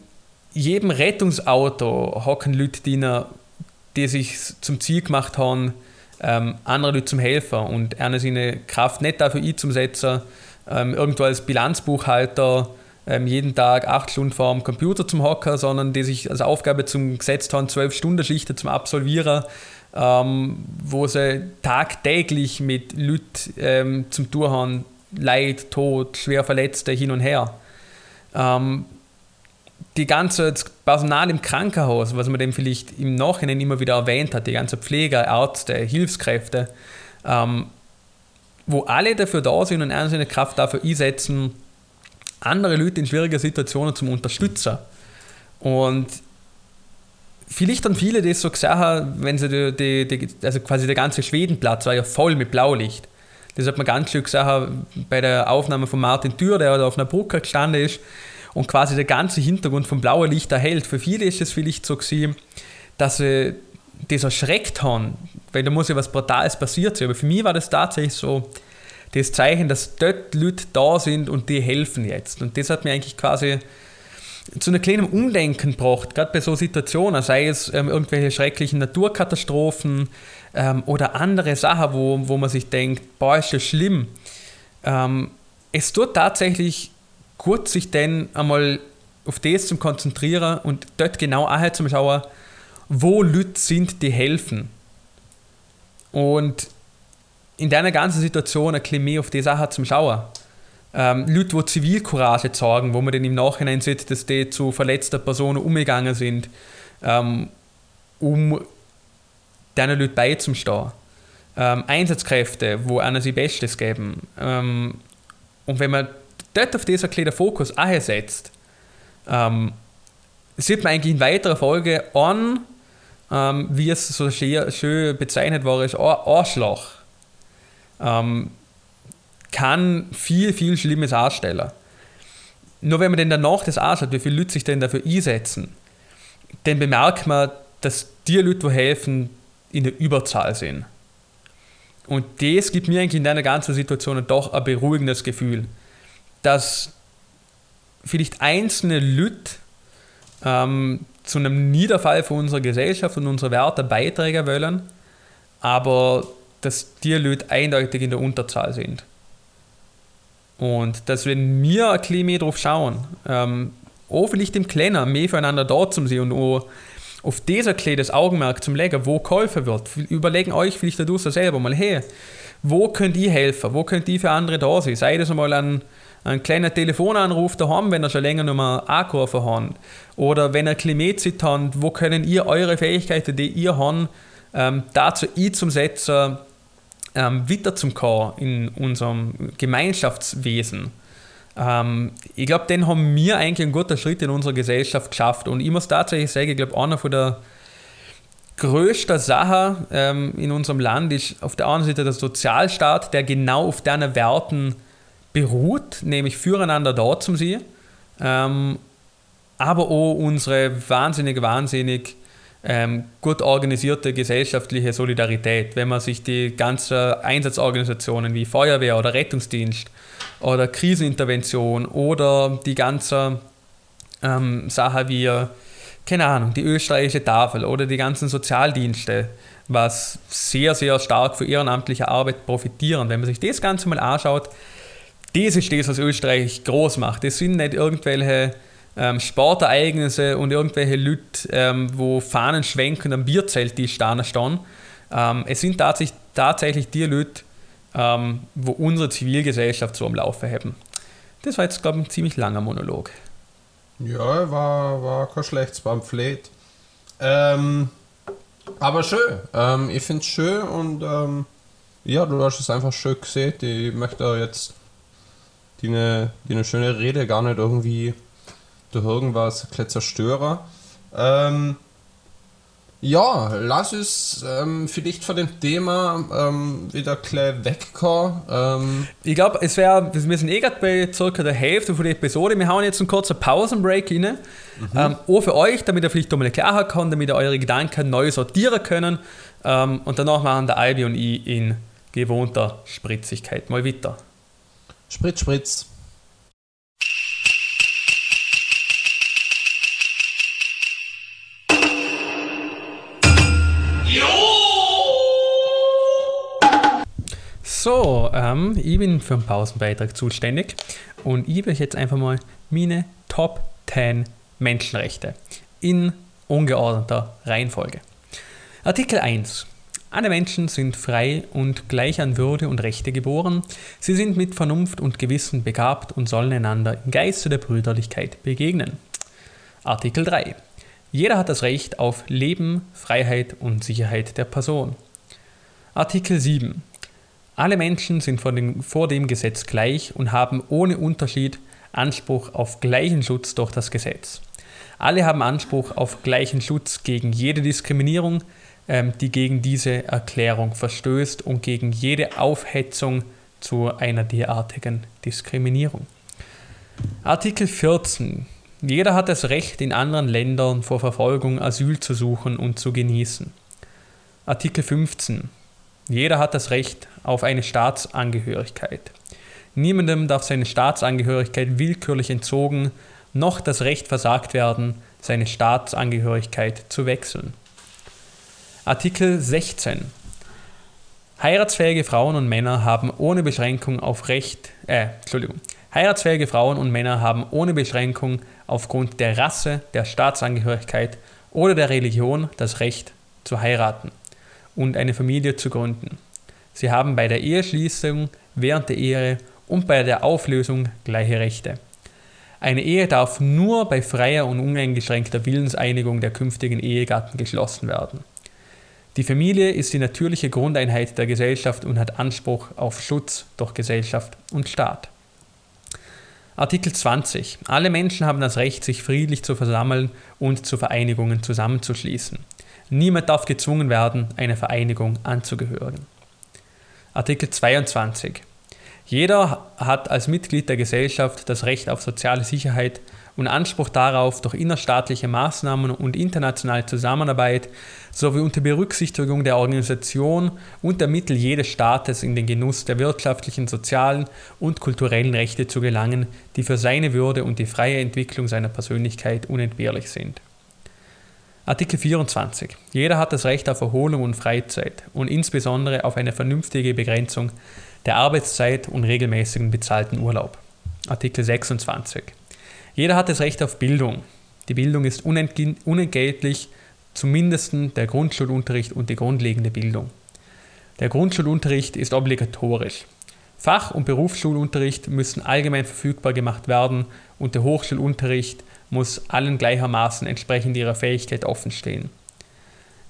jedem Rettungsauto hocken Leute drin, die sich zum Ziel gemacht haben, ähm, andere Leute zum helfen und eine seine Kraft nicht dafür einzusetzen, ähm, irgendwo als Bilanzbuchhalter ähm, jeden Tag acht Stunden vor dem Computer zum Hocker, sondern die sich als Aufgabe zum gesetzt haben, zwölf Stunden Schichten zum Absolvieren ähm, wo sie tagtäglich mit Leuten ähm, zum tun haben, Leid, Tod, schwer Verletzte hin und her. Die ganze Personal im Krankenhaus, was man dem vielleicht im Nachhinein immer wieder erwähnt hat, die ganzen Pfleger, Ärzte, Hilfskräfte, ähm, wo alle dafür da sind und eine Kraft dafür einsetzen, andere Leute in schwierigen Situationen zu unterstützen. Und vielleicht dann viele das so gesehen, wenn sie die, die, die, also quasi der ganze Schwedenplatz war ja voll mit Blaulicht. Das hat man ganz schön gesehen bei der Aufnahme von Martin Thür, der auf einer Brücke gestanden ist und quasi der ganze Hintergrund vom blauen Licht erhält. Für viele ist es vielleicht so gewesen, dass sie das erschreckt haben, weil da muss ja was Brutales passiert sein. Aber für mich war das tatsächlich so das Zeichen, dass dort Leute da sind und die helfen jetzt. Und das hat mir eigentlich quasi zu einem kleinen Umdenken braucht, gerade bei so Situationen, sei es ähm, irgendwelche schrecklichen Naturkatastrophen ähm, oder andere Sachen, wo, wo man sich denkt, boah, ist das schlimm. Ähm, es tut tatsächlich gut, sich dann einmal auf das zu konzentrieren und dort genau auch zu schauen, wo Leute sind, die helfen. Und in deiner ganzen Situation ein bisschen mehr auf die Sache zu schauen ähm, Leute, die Zivilcourage zeigen, wo man dann im Nachhinein sieht, dass die zu verletzten Personen umgegangen sind, ähm, um diesen Leuten beizustehen. Ähm, Einsatzkräfte, wo einer sie Bestes geben. Ähm, und wenn man dort auf diesen kleinen Fokus einsetzt, ähm, sieht man eigentlich in weiterer Folge an, ähm, wie es so schön, bezeichnet war, als Arschloch. Ähm, kann viel, viel Schlimmes anstellen. Nur wenn man dann danach das anschaut, wie viele Leute sich denn dafür einsetzen, dann bemerkt man, dass die Leute, die helfen, in der Überzahl sind. Und das gibt mir eigentlich in einer ganzen Situation doch ein beruhigendes Gefühl. Dass vielleicht einzelne Leute ähm, zu einem Niederfall von unserer Gesellschaft und unserer Werte beitragen wollen, aber dass die Leute eindeutig in der Unterzahl sind. Und dass, wenn wir ein bisschen mehr drauf schauen, ähm, auch vielleicht im Kleinen mehr füreinander da zu sein und auch auf dieser Klee das Augenmerk zum legen, wo geholfen wird. Überlegen euch vielleicht dadurch selber mal, hey, wo könnt ihr helfen? Wo könnt ihr für andere da sein? Sei das einmal ein, ein kleiner Telefonanruf daheim, wenn ihr schon länger noch mal angerufen habt. Oder wenn ihr Klimatzeit habt, wo können ihr eure Fähigkeiten, die ihr habt, ähm, dazu einzusetzen, ähm, weiter zum kommen in unserem Gemeinschaftswesen. Ähm, ich glaube, den haben wir eigentlich einen guten Schritt in unserer Gesellschaft geschafft. Und ich muss tatsächlich sagen, ich glaube, einer von der größten Sachen ähm, in unserem Land ist auf der einen Seite der Sozialstaat, der genau auf deinen Werten beruht, nämlich füreinander da zu sein. Ähm, aber auch unsere wahnsinnig, wahnsinnig ähm, gut organisierte gesellschaftliche Solidarität. Wenn man sich die ganzen Einsatzorganisationen wie Feuerwehr oder Rettungsdienst oder Krisenintervention oder die ganze ähm, Sache wie, keine Ahnung, die österreichische Tafel oder die ganzen Sozialdienste, was sehr, sehr stark für ehrenamtliche Arbeit profitieren. Wenn man sich das Ganze mal anschaut, das ist das, was Österreich groß macht. Das sind nicht irgendwelche ähm, Sportereignisse und irgendwelche Leute, ähm, wo Fahnen schwenken am Bierzelt, die stehen. Ähm, es sind tatsächlich, tatsächlich die Leute, ähm, wo unsere Zivilgesellschaft so am Laufen haben. Das war jetzt, glaube ich, ein ziemlich langer Monolog. Ja, war, war kein schlechtes Pamphlet. Ähm, aber schön. Ähm, ich finde es schön und ähm, ja, du hast es einfach schön gesehen. Ich möchte jetzt die eine, die eine schöne Rede gar nicht irgendwie durch irgendwas zerstören. Ähm, ja, lass uns ähm, vielleicht von dem Thema ähm, wieder gleich wegkommen. Ähm. Ich glaube, es wäre, wir sind eh gerade bei circa der Hälfte von der Episode. Wir hauen jetzt einen kurzen Pausenbreak rein. Mhm. Ähm, auch für euch, damit ihr vielleicht nochmal klarher kann, damit ihr eure Gedanken neu sortieren können. Ähm, und danach machen der Albi und ich in gewohnter Spritzigkeit mal weiter. Spritz, Spritz. So, ähm, ich bin für den Pausenbeitrag zuständig und ich will jetzt einfach mal meine Top 10 Menschenrechte in ungeordneter Reihenfolge. Artikel 1. Alle Menschen sind frei und gleich an Würde und Rechte geboren. Sie sind mit Vernunft und Gewissen begabt und sollen einander im Geiste der Brüderlichkeit begegnen. Artikel 3. Jeder hat das Recht auf Leben, Freiheit und Sicherheit der Person. Artikel 7. Alle Menschen sind vor dem, vor dem Gesetz gleich und haben ohne Unterschied Anspruch auf gleichen Schutz durch das Gesetz. Alle haben Anspruch auf gleichen Schutz gegen jede Diskriminierung, ähm, die gegen diese Erklärung verstößt und gegen jede Aufhetzung zu einer derartigen Diskriminierung. Artikel 14. Jeder hat das Recht, in anderen Ländern vor Verfolgung Asyl zu suchen und zu genießen. Artikel 15. Jeder hat das Recht auf eine Staatsangehörigkeit. Niemandem darf seine Staatsangehörigkeit willkürlich entzogen, noch das Recht versagt werden, seine Staatsangehörigkeit zu wechseln. Artikel 16. Heiratsfähige Frauen und Männer haben ohne Beschränkung auf Recht, äh, Entschuldigung. Heiratsfähige Frauen und Männer haben ohne Beschränkung aufgrund der Rasse, der Staatsangehörigkeit oder der Religion das Recht zu heiraten und eine Familie zu gründen. Sie haben bei der Eheschließung, während der Ehe und bei der Auflösung gleiche Rechte. Eine Ehe darf nur bei freier und uneingeschränkter Willenseinigung der künftigen Ehegatten geschlossen werden. Die Familie ist die natürliche Grundeinheit der Gesellschaft und hat Anspruch auf Schutz durch Gesellschaft und Staat. Artikel 20. Alle Menschen haben das Recht, sich friedlich zu versammeln und zu Vereinigungen zusammenzuschließen. Niemand darf gezwungen werden, einer Vereinigung anzugehören. Artikel 22. Jeder hat als Mitglied der Gesellschaft das Recht auf soziale Sicherheit und Anspruch darauf, durch innerstaatliche Maßnahmen und internationale Zusammenarbeit sowie unter Berücksichtigung der Organisation und der Mittel jedes Staates in den Genuss der wirtschaftlichen, sozialen und kulturellen Rechte zu gelangen, die für seine Würde und die freie Entwicklung seiner Persönlichkeit unentbehrlich sind. Artikel 24. Jeder hat das Recht auf Erholung und Freizeit und insbesondere auf eine vernünftige Begrenzung der Arbeitszeit und regelmäßigen bezahlten Urlaub. Artikel 26. Jeder hat das Recht auf Bildung. Die Bildung ist unentgeltlich, zumindest der Grundschulunterricht und die grundlegende Bildung. Der Grundschulunterricht ist obligatorisch. Fach- und Berufsschulunterricht müssen allgemein verfügbar gemacht werden und der Hochschulunterricht muss allen gleichermaßen entsprechend ihrer Fähigkeit offenstehen.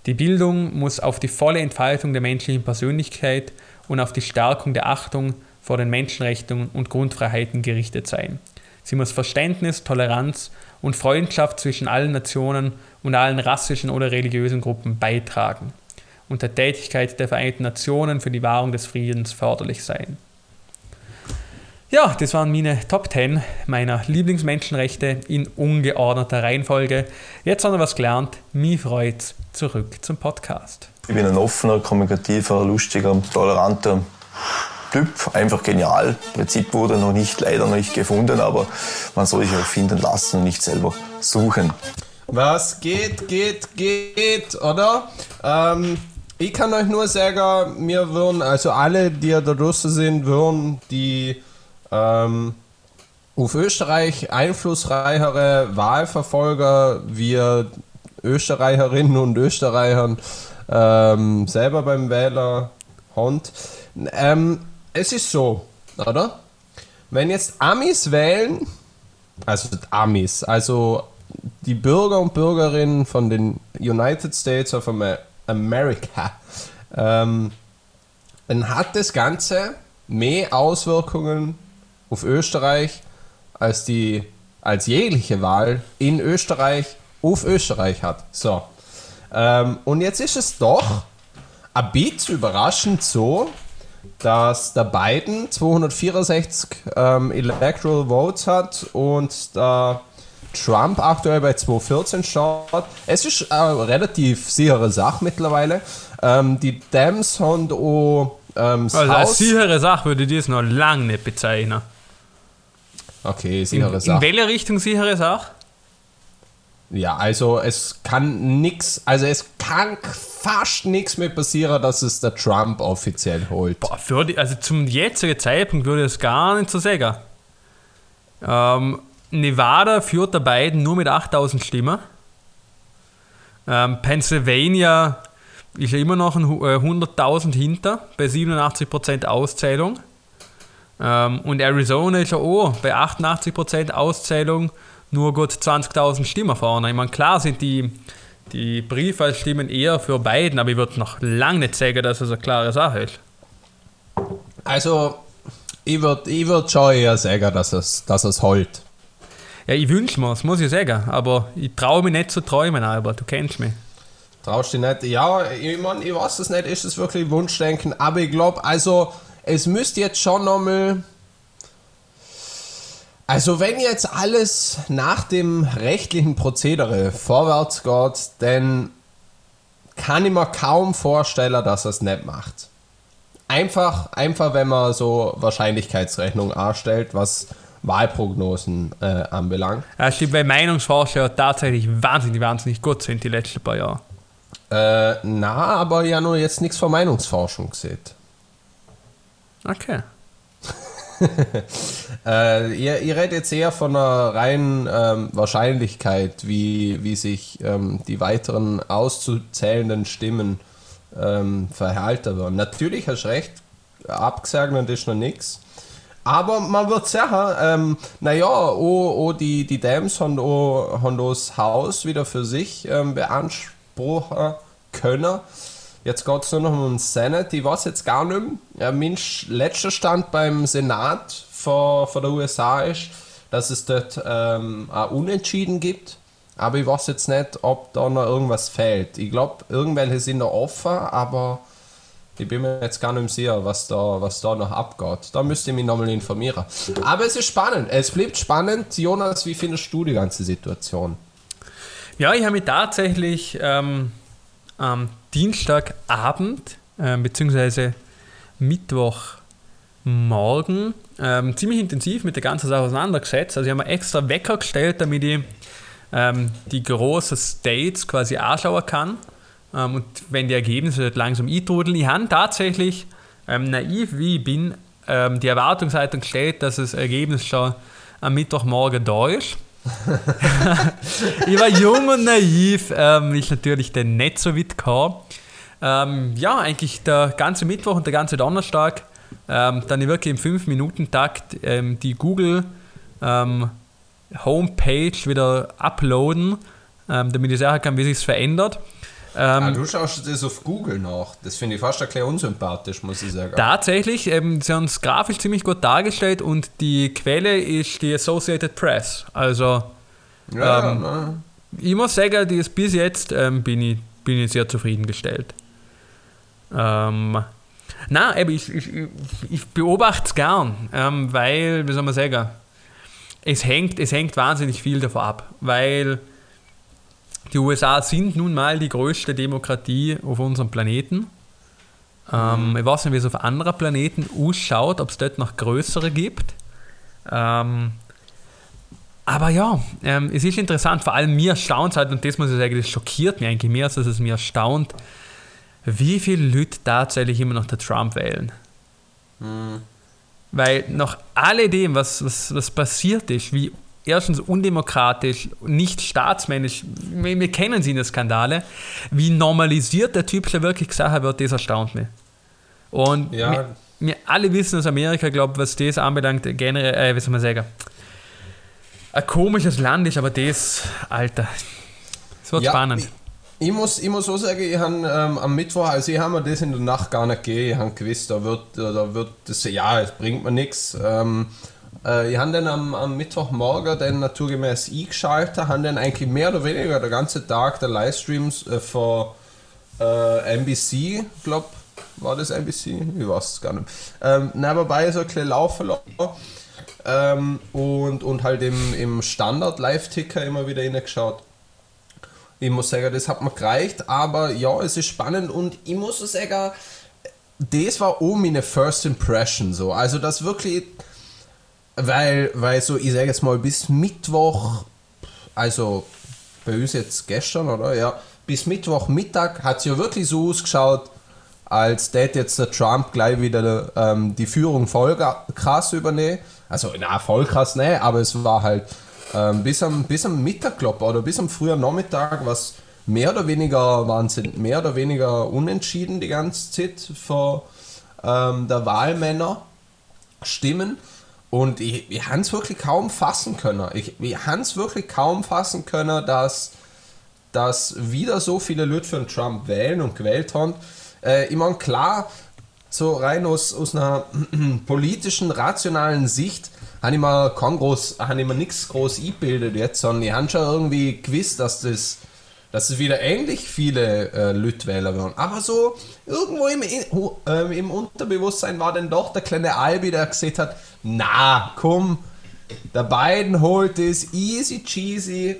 Die Bildung muss auf die volle Entfaltung der menschlichen Persönlichkeit und auf die Stärkung der Achtung vor den Menschenrechten und Grundfreiheiten gerichtet sein. Sie muss Verständnis, Toleranz und Freundschaft zwischen allen Nationen und allen rassischen oder religiösen Gruppen beitragen und der Tätigkeit der Vereinten Nationen für die Wahrung des Friedens förderlich sein. Ja, das waren meine Top 10 meiner Lieblingsmenschenrechte in ungeordneter Reihenfolge. Jetzt haben wir was gelernt. Mich freut's. Zurück zum Podcast. Ich bin ein offener, kommunikativer, lustiger, toleranter Typ. Einfach genial. Prinzip wurde noch nicht, leider noch nicht gefunden, aber man soll sich auch finden lassen und nicht selber suchen. Was geht, geht, geht, oder? Ähm, ich kann euch nur sagen, wir würden, also alle, die da draußen sind, würden die ähm, auf Österreich einflussreichere Wahlverfolger wir Österreicherinnen und Österreichern ähm, selber beim Wähler Hund. Ähm, es ist so, oder? Wenn jetzt Amis wählen, also Amis, also die Bürger und Bürgerinnen von den United States of America, ähm, dann hat das Ganze mehr Auswirkungen auf Österreich als die als jegliche Wahl in Österreich auf Österreich hat. So. Ähm, und jetzt ist es doch ein bisschen überraschend so, dass der Biden 264 ähm, Electoral Votes hat und der Trump aktuell bei 214 schaut. Es ist eine relativ sichere Sache mittlerweile. Ähm, die Dems haben auch ähm, also als sichere Sache würde ich das noch lange nicht bezeichnen. Okay, sichere in, Sache. In welcher Richtung sichere Sache? Ja, also es kann nichts, also es kann fast nichts mehr passieren, dass es der Trump offiziell holt. Boah, die, also zum jetzigen Zeitpunkt würde ich es gar nicht so sagen. Ähm, Nevada führt der Biden nur mit 8000 Stimmen. Ähm, Pennsylvania ist ja immer noch 100.000 äh, hinter bei 87% Auszählung. Ähm, und Arizona ist ja auch bei 88% Auszählung nur gut 20.000 Stimmen vorne. Ich meine, klar sind die, die Briefwahlstimmen eher für beiden, aber ich würde noch lange nicht sagen, dass es eine klare Sache ist. Also, ich würde ich würd schon eher sagen, dass es, dass es holt. Ja, ich wünsche mir es, muss ich sagen, aber ich traue mich nicht zu träumen, aber du kennst mich. Traust du dich nicht? Ja, ich meine, ich weiß es nicht, ist es wirklich Wunschdenken, aber ich glaube, also es müsste jetzt schon nochmal. Also wenn jetzt alles nach dem rechtlichen Prozedere vorwärts geht, dann kann ich mir kaum vorstellen, dass er es nicht macht. Einfach, einfach wenn man so Wahrscheinlichkeitsrechnung anstellt, was Wahlprognosen äh, anbelangt. Stimmt, weil Meinungsforscher tatsächlich wahnsinnig, wahnsinnig gut sind die letzten paar Jahre. Äh, na, aber ja nur jetzt nichts von Meinungsforschung gesehen. Okay. <laughs> äh, ihr, ihr redet jetzt eher von einer reinen ähm, Wahrscheinlichkeit, wie, wie sich ähm, die weiteren auszuzählenden Stimmen ähm, verhalten werden. Natürlich hast du recht, abgesegnet ist noch nichts. Aber man wird sagen, ähm, naja, oh, oh, die, die Dams haben, oh, haben das Haus wieder für sich ähm, beanspruchen können. Jetzt geht es nur noch um den Senat. Ich weiß jetzt gar nicht mehr. Mein letzter Stand beim Senat von, von der USA ist, dass es dort ähm, auch Unentschieden gibt. Aber ich weiß jetzt nicht, ob da noch irgendwas fehlt. Ich glaube, irgendwelche sind noch offen, aber Ich bin mir jetzt gar nicht sicher, was da, was da noch abgeht. Da müsste ich mich nochmal informieren. Aber es ist spannend. Es bleibt spannend. Jonas, wie findest du die ganze Situation? Ja, ich habe mich tatsächlich ähm, am Dienstagabend äh, bzw. Mittwochmorgen ähm, ziemlich intensiv mit der ganzen Sache auseinandergesetzt. Also ich habe mir extra Wecker gestellt, damit ich ähm, die großen States quasi anschauen kann. Ähm, und wenn die Ergebnisse langsam eintrudeln, ich habe tatsächlich, ähm, naiv wie ich bin, ähm, die Erwartungshaltung gestellt, dass das Ergebnis schon am Mittwochmorgen da ist. <laughs> ich war jung und naiv, ähm, ist natürlich dann nicht so weit gekommen. Ähm, ja, eigentlich der ganze Mittwoch und der ganze Donnerstag, ähm, dann wirklich im 5-Minuten-Takt ähm, die Google ähm, Homepage wieder uploaden, ähm, damit ich sagen kann, wie sich verändert. Ähm, ah, du schaust das auf Google nach. Das finde ich fast ein bisschen unsympathisch, muss ich sagen. Tatsächlich, ähm, sie haben es grafisch ziemlich gut dargestellt und die Quelle ist die Associated Press. Also, ja, ähm, ja, ich muss sagen, die ist bis jetzt ähm, bin, ich, bin ich sehr zufriedengestellt. Ähm, na, ich, ich, ich beobachte es gern, ähm, weil, wie soll man sagen, es hängt, es hängt wahnsinnig viel davon ab, weil die USA sind nun mal die größte Demokratie auf unserem Planeten. Ähm, ich weiß nicht, wie es auf anderen Planeten ausschaut, ob es dort noch größere gibt. Ähm, aber ja, ähm, es ist interessant, vor allem mir erstaunt es halt, und das muss ich sagen, das schockiert mich eigentlich mehr, als es mir erstaunt, wie viele Leute tatsächlich immer noch der Trump wählen. Mhm. Weil nach alledem, was, was, was passiert ist, wie erstens undemokratisch, nicht staatsmännisch, wir, wir kennen sie in den Skandale, wie normalisiert der Typ schon wirklich gesagt wird, das erstaunt mich. Und ja. wir, wir, alle wissen aus Amerika, glaube was das anbelangt, generell, äh, wie soll man sagen, ein komisches Land ist, aber das, Alter, es wird ja, spannend. Ich, ich, muss, ich muss so sagen, ich habe ähm, am Mittwoch, also ich habe mir das in der Nacht gar nicht gegeben, ich habe gewusst, da wird, da wird das, ja, es bringt mir nichts. Ähm, äh, ich habe dann am, am Mittwochmorgen dann naturgemäß eingeschaltet, habe dann eigentlich mehr oder weniger den ganzen Tag der Livestreams äh, von äh, NBC, glaube war das NBC? Ich weiß es gar nicht. Ähm, nebenbei so ein bisschen laufen lassen. Ähm, und, und halt im, im Standard-Live-Ticker immer wieder reingeschaut. Ich muss sagen, das hat mir gereicht, aber ja, es ist spannend und ich muss sagen, das war auch meine First Impression so. Also, das wirklich weil, weil so, ich sage jetzt mal, bis Mittwoch, also bei uns jetzt gestern, oder? Ja, bis Mittwochmittag hat es ja wirklich so ausgeschaut, als der jetzt der Trump gleich wieder ähm, die Führung voll krass übernehmen. Also, na, voll krass, ne, aber es war halt ähm, bis, am, bis am Mittag, glaub, oder bis am frühen Nachmittag, was mehr oder weniger Wahnsinn, mehr oder weniger unentschieden die ganze Zeit für ähm, der Wahlmänner stimmen. Und ich, ich habe es wirklich kaum fassen können. Ich, ich habe es wirklich kaum fassen können, dass, dass wieder so viele Leute für Trump wählen und gewählt haben. Äh, ich meine, klar, so rein aus, aus einer <clears throat> politischen, rationalen Sicht habe ich mir habe ich mir nichts groß eingebildet jetzt, sondern ich habe schon irgendwie gewusst, dass das dass es wieder ähnlich viele äh, Lütwähler werden. Aber so irgendwo im, äh, im Unterbewusstsein war dann doch der kleine Albi, der gesagt hat, na, komm, der beiden holt es easy cheesy.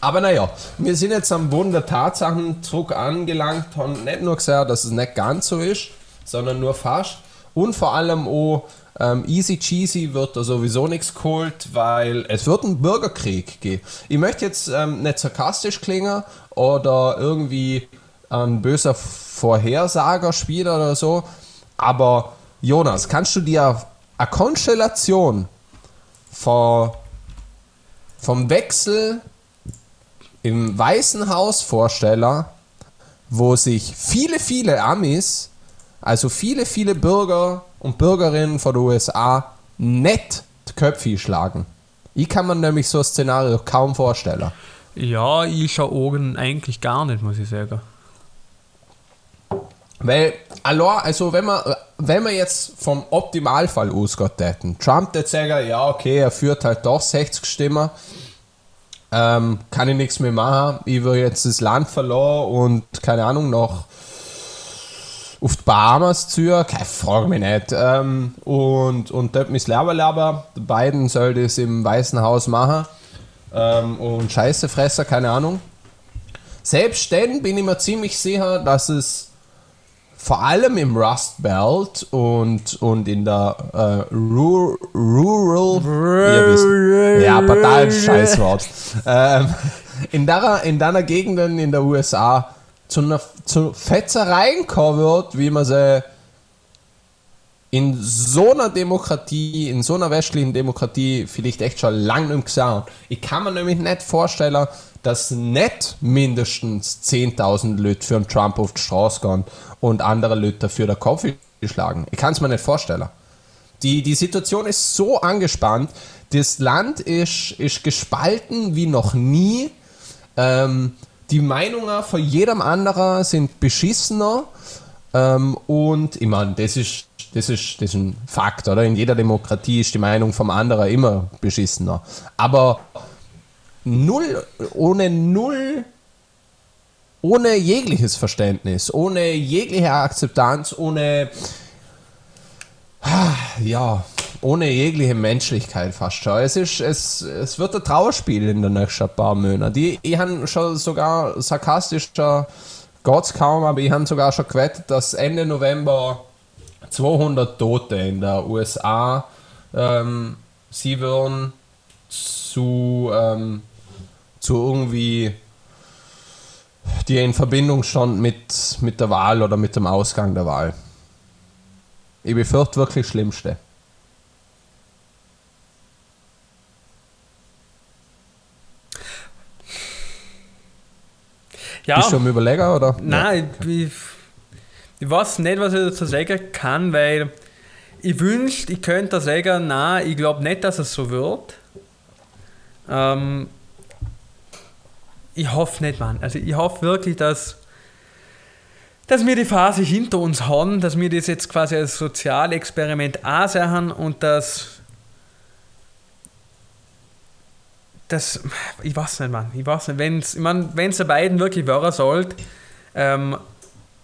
Aber naja, wir sind jetzt am Boden der Tatsachen zurück angelangt, haben nicht nur gesagt, dass es nicht ganz so ist, sondern nur fast. Und vor allem auch ähm, easy cheesy wird da sowieso nichts geholt, weil es wird einen Bürgerkrieg geben. Ich möchte jetzt ähm, nicht sarkastisch klingen oder irgendwie ein böser Vorhersager spielen oder so, aber Jonas, kannst du dir eine Konstellation von, vom Wechsel im Weißen Haus vorstellen, wo sich viele, viele Amis, also viele, viele Bürger und Bürgerinnen von den USA nicht die Köpfe schlagen. Ich kann mir nämlich so ein Szenario kaum vorstellen. Ja, ich schaue Augen eigentlich gar nicht, muss ich sagen. Weil, also wenn man, wenn man jetzt vom Optimalfall ausgeht hätten, Trump der sagen, ja okay, er führt halt doch 60 Stimmen, ähm, kann ich nichts mehr machen, ich will jetzt das Land verloren und keine Ahnung, noch auf die Bahamas zu, keine Frage mich nicht. Ähm, und, und dort Leben leben. Die beiden soll das im Weißen Haus machen. Ähm, und Scheißefresser, keine Ahnung. Selbst dann bin ich mir ziemlich sicher, dass es vor allem im Rust Belt und, und in der äh, Rural, Rural ja, total Scheißwort. <laughs> ähm, in der in deiner Gegenden in der USA zu einer zu Fetzereien kommen wird, wie man sie in so einer Demokratie, in so einer westlichen Demokratie vielleicht echt schon lange nicht gesehen haben. Ich kann mir nämlich nicht vorstellen, dass nicht mindestens 10.000 Leute für einen Trump auf die Straße gehen und andere Leute dafür der Kopf schlagen. Ich kann es mir nicht vorstellen. Die, die Situation ist so angespannt, das Land ist, ist gespalten wie noch nie. Ähm, die Meinungen von jedem anderen sind beschissener. Ähm, und ich meine, das ist, das, ist, das ist ein Fakt, oder? In jeder Demokratie ist die Meinung vom anderen immer beschissener. Aber null, ohne null, ohne jegliches Verständnis, ohne jegliche Akzeptanz, ohne, ja, ohne jegliche Menschlichkeit fast schon. Es, ist, es, es wird ein Trauerspiel in den nächsten paar Monaten. Ich, ich habe schon sogar sarkastischer Gott's kaum, aber ich habe sogar schon gewettet, dass Ende November 200 Tote in der USA ähm, sie würden zu, ähm, zu irgendwie die in Verbindung stand mit, mit der Wahl oder mit dem Ausgang der Wahl. Ich befürchte wirklich Schlimmste. Ja. Bist du am Überlegen, oder? Nein, ja. ich, ich weiß nicht, was ich dazu sagen kann, weil ich wünschte, ich könnte sagen, nein, ich glaube nicht, dass es so wird. Ähm, ich hoffe nicht, Mann. Also ich hoffe wirklich, dass, dass wir die Phase hinter uns haben, dass wir das jetzt quasi als Sozialexperiment ansehen und dass das, ich weiß nicht, Mann, ich weiß nicht, wenn's, ich mein, wenn es der beiden wirklich wäre sollte, ähm,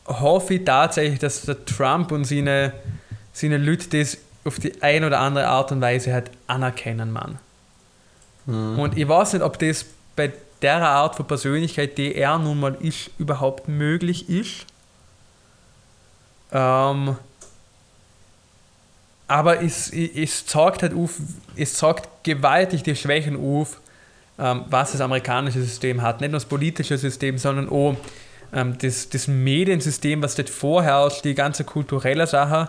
hoffe ich tatsächlich, dass der Trump und seine, seine Leute das auf die eine oder andere Art und Weise halt anerkennen, Mann. Mhm. Und ich weiß nicht, ob das bei der Art von Persönlichkeit, die er nun mal ist, überhaupt möglich ist. Ähm, aber es, es zeigt halt auf, es zeigt gewaltig die Schwächen auf, was das amerikanische System hat. Nicht nur das politische System, sondern auch ähm, das, das Mediensystem, was dort vorherrscht, die ganze kulturelle Sache.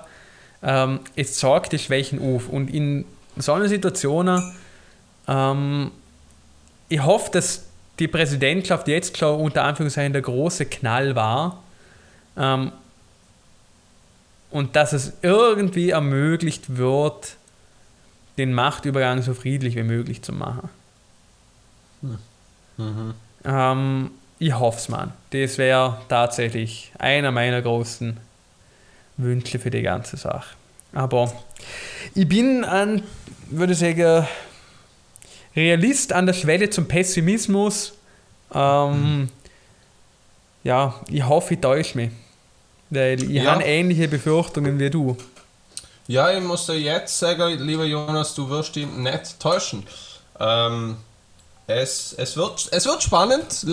Ähm, es zeigt die Schwächen auf. Und in solchen Situationen, ähm, ich hoffe, dass die Präsidentschaft jetzt schon unter Anführungszeichen der große Knall war. Ähm, und dass es irgendwie ermöglicht wird, den Machtübergang so friedlich wie möglich zu machen. Mhm. Ähm, ich hoffe es, man. Das wäre tatsächlich einer meiner großen Wünsche für die ganze Sache. Aber ich bin ein, würde ich sagen, Realist an der Schwelle zum Pessimismus. Ähm, mhm. Ja, ich hoffe, ich täusche mich. Weil ich ja. habe ähnliche Befürchtungen wie du. Ja, ich muss dir jetzt sagen, lieber Jonas, du wirst ihn nicht täuschen. Ähm, es, es, wird, es wird spannend.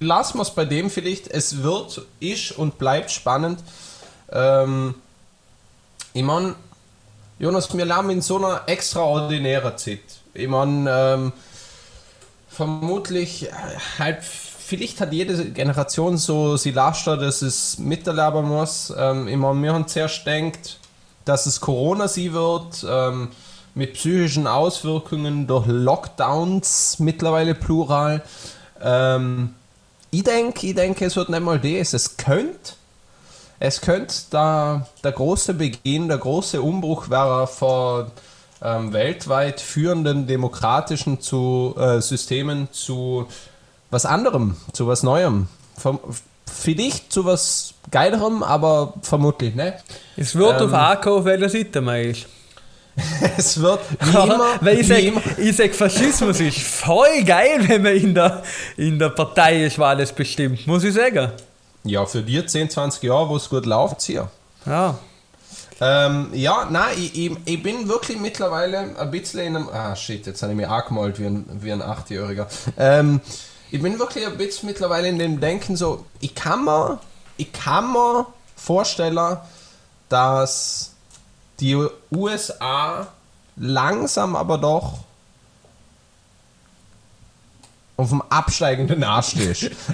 Lassen wir es bei dem vielleicht. Es wird, ist und bleibt spannend. Ähm, ich meine, Jonas, wir leben in so einer extraordinären Zeit. Ich meine, ähm, vermutlich, äh, halt, vielleicht hat jede Generation so sie Laster, dass es miterleben muss. Ähm, ich meine, wir haben zuerst gedacht, dass es Corona sie wird. Ähm, mit psychischen Auswirkungen durch Lockdowns, mittlerweile plural. Ähm, ich denke, ich denke, es wird nicht mal das. Es könnte, es könnte da der große Beginn, der große Umbruch wäre vor ähm, weltweit führenden demokratischen zu, äh, Systemen zu was anderem, zu was Neuem. Vielleicht zu was Geilerem, aber vermutlich nicht. Es wird ähm, auf Akku auf welcher Seite man ist. <laughs> es wird <laughs> wie immer. Weil ich sage, sag, Faschismus ist voll geil, wenn man in der, in der Partei ist, war alles bestimmt, muss ich sagen. Ja, für dir 10, 20 Jahre, wo es gut läuft, hier. Ja. Ähm, ja, nein, ich, ich, ich bin wirklich mittlerweile ein bisschen in einem. Ah, shit, jetzt habe ich mich angemalt wie ein, wie ein Achtjähriger. Ähm, ich bin wirklich ein bisschen mittlerweile in dem Denken so, ich kann mir, ich kann mir vorstellen, dass die USA langsam aber doch auf dem absteigenden Arsch.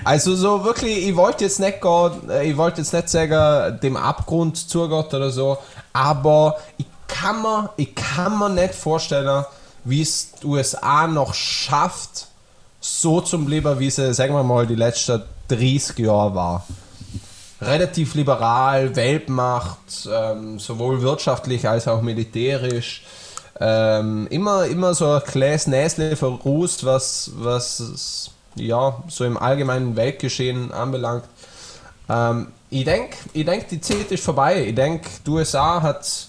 Also so wirklich, ich wollte jetzt nicht gehen, äh, ich wollte jetzt nicht sagen, dem Abgrund zugehen oder so, aber ich kann mir, ich kann mir nicht vorstellen, wie es die USA noch schafft, so zum Leben, wie sie, sagen wir mal, die letzten 30 Jahre war. Relativ liberal, Weltmacht, ähm, sowohl wirtschaftlich als auch militärisch. Ähm, immer, immer so ein kleines Näsle verrußt, was, was ja, so im allgemeinen Weltgeschehen anbelangt. Ähm, ich denke, ich denk, die Zeit ist vorbei. Ich denke, die USA hat.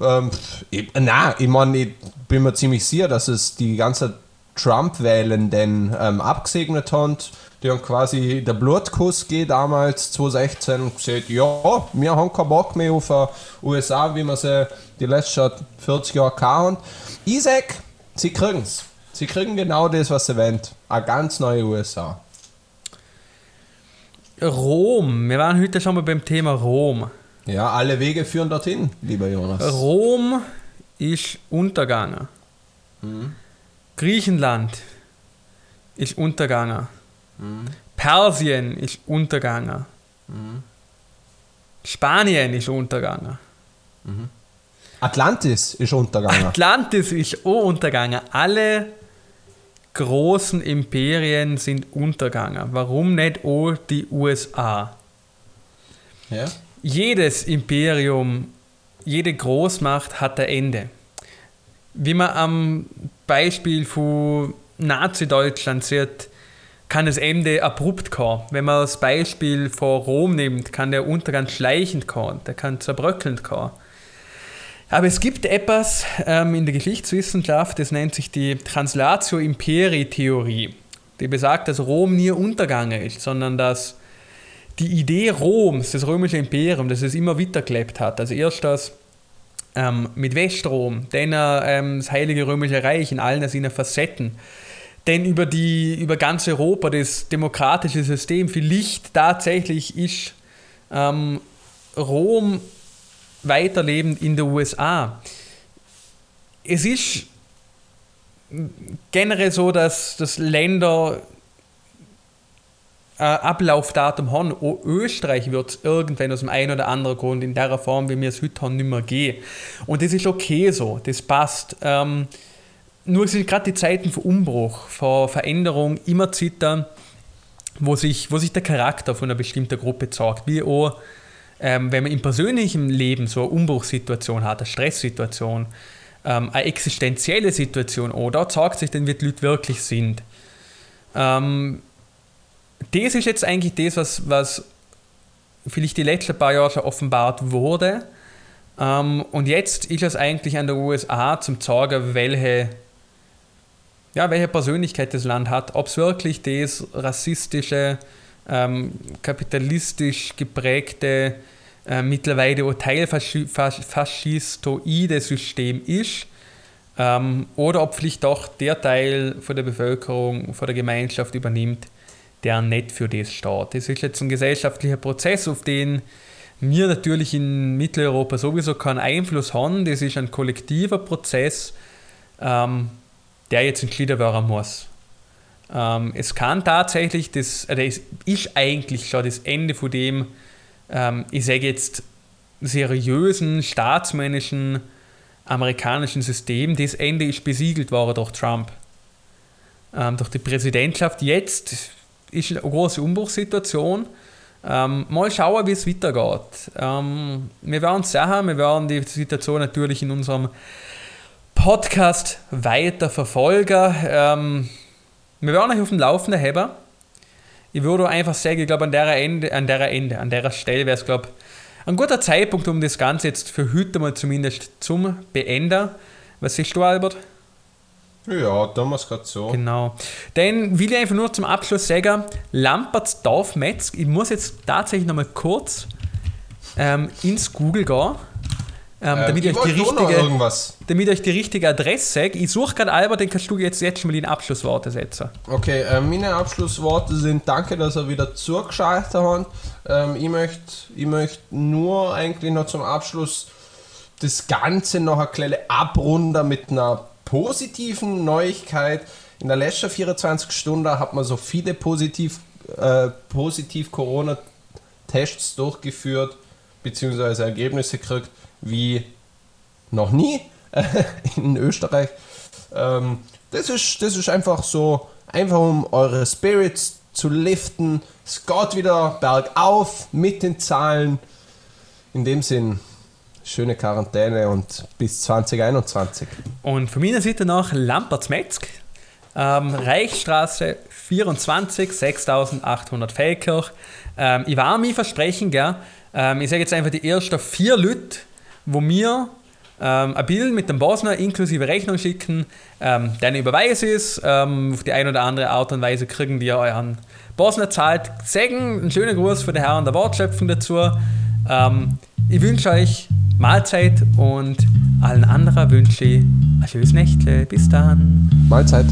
Ähm, ich, na, ich meine, ich bin mir ziemlich sicher, dass es die ganze Trump-Wählenden ähm, abgesegnet hat. Die haben quasi der Blutkuss geht damals 2016 gesagt, ja, wir haben keinen Bock mehr auf die USA, wie wir sie die letzten 40 Jahre hatten. Ich sag, sie kriegen es. Sie kriegen genau das, was sie wollen. Eine ganz neue USA. Rom. Wir waren heute schon mal beim Thema Rom. Ja, alle Wege führen dorthin, lieber Jonas. Rom ist untergegangen. Mhm. Griechenland ist untergegangen. Mhm. Persien ist untergegangen. Mhm. Spanien ist untergegangen. Mhm. Atlantis ist untergegangen. Atlantis ist auch untergegangen. Alle großen Imperien sind untergegangen. Warum nicht auch die USA? Ja. Jedes Imperium, jede Großmacht hat ein Ende. Wie man am Beispiel von Nazi-Deutschland sieht, kann das Ende abrupt kommen. Wenn man das Beispiel von Rom nimmt, kann der Untergang schleichend kommen, der kann zerbröckelnd kommen. Aber es gibt etwas ähm, in der Geschichtswissenschaft, das nennt sich die Translatio Imperi Theorie, die besagt, dass Rom nie untergegangen ist, sondern dass die Idee Roms, das römische Imperium, das es immer weitergelebt hat. Also erst das ähm, mit Westrom, dann ähm, das Heilige Römische Reich in allen seinen Facetten, denn über, die, über ganz Europa das demokratische System, vielleicht tatsächlich ist ähm, Rom weiterlebend in den USA. Es ist generell so, dass, dass Länder ein Ablaufdatum haben. Auch Österreich wird es irgendwann aus dem einen oder anderen Grund in der Form, wie wir es heute haben, nicht mehr gehen. Und das ist okay so, das passt. Ähm, nur sind gerade die Zeiten von Umbruch, von Veränderung immer zittern, wo sich, wo sich der Charakter von einer bestimmten Gruppe zeigt. Wie auch ähm, wenn man im persönlichen Leben so eine Umbruchssituation hat, eine Stresssituation, ähm, eine existenzielle Situation, oh, da zeigt sich dann, wie die Leute wirklich sind. Ähm, das ist jetzt eigentlich das, was, was vielleicht die letzten paar Jahre schon offenbart wurde. Ähm, und jetzt ist es eigentlich an der USA zum zeigen, welche, ja, welche Persönlichkeit das Land hat. Ob es wirklich das rassistische, ähm, kapitalistisch geprägte, äh, mittlerweile teilfaschistoide System ist, ähm, oder ob vielleicht doch der Teil von der Bevölkerung, von der Gemeinschaft übernimmt, der nicht für das steht. Das ist jetzt ein gesellschaftlicher Prozess, auf den wir natürlich in Mitteleuropa sowieso keinen Einfluss haben. Das ist ein kollektiver Prozess, ähm, der jetzt entschieden werden muss. Ähm, es kann tatsächlich, das, oder es ist eigentlich schon das Ende von dem, ähm, ich sage jetzt, seriösen, staatsmännischen amerikanischen System. Das Ende ist besiegelt worden durch Trump. Ähm, durch die Präsidentschaft. Jetzt ist eine große Umbruchssituation. Ähm, mal schauen, wie es weitergeht. Ähm, wir werden es sehen, wir werden die Situation natürlich in unserem Podcast weiter verfolgen. Ähm, wir werden euch auf dem Laufenden haben. Ich würde einfach sagen, ich glaube, an der Ende, an der Ende, an der Stelle wäre es, glaube ein guter Zeitpunkt, um das Ganze jetzt für heute mal zumindest zum Beenden. Was siehst du, Albert? Ja, tun wir es gerade so. Genau. Dann will ich einfach nur zum Abschluss sagen, Lamperts Dorfmetz, ich muss jetzt tatsächlich nochmal kurz ähm, ins Google gehen, ähm, damit, ich euch die richtige, damit euch die richtige Adresse sage. Ich suche gerade Albert, den kannst du jetzt, jetzt schon mal in Abschlussworte setzen. Okay, äh, meine Abschlussworte sind danke, dass ihr wieder zugeschaltet habt. Ähm, ich möchte ich möcht nur eigentlich noch zum Abschluss das Ganze noch ein kleines abrunden mit einer positiven Neuigkeit. In der letzten 24 Stunden hat man so viele positiv, äh, positiv Corona-Tests durchgeführt, beziehungsweise Ergebnisse gekriegt, wie noch nie in Österreich. Ähm, das, ist, das ist einfach so, einfach um eure Spirits zu liften. Es geht wieder bergauf mit den Zahlen. In dem Sinn, schöne Quarantäne und bis 2021. Und von meiner Seite noch Lamperts Metzg, ähm, Reichsstraße 24, 6800 Feldkirch. Ähm, ich war mir versprechen, gell? Ähm, ich sage jetzt einfach die ersten vier Leute, wo mir ähm, ein Bild mit dem Bosner inklusive Rechnung schicken, ähm, dann überweise es, ähm, auf die eine oder andere Art und Weise kriegen wir euren Bosner zahlt. Sagen einen schönen Gruß von der Herren der Wortschöpfung dazu. Ähm, ich wünsche euch Mahlzeit und allen anderen wünsche ich ein schönes Nächtle. Bis dann. Mahlzeit.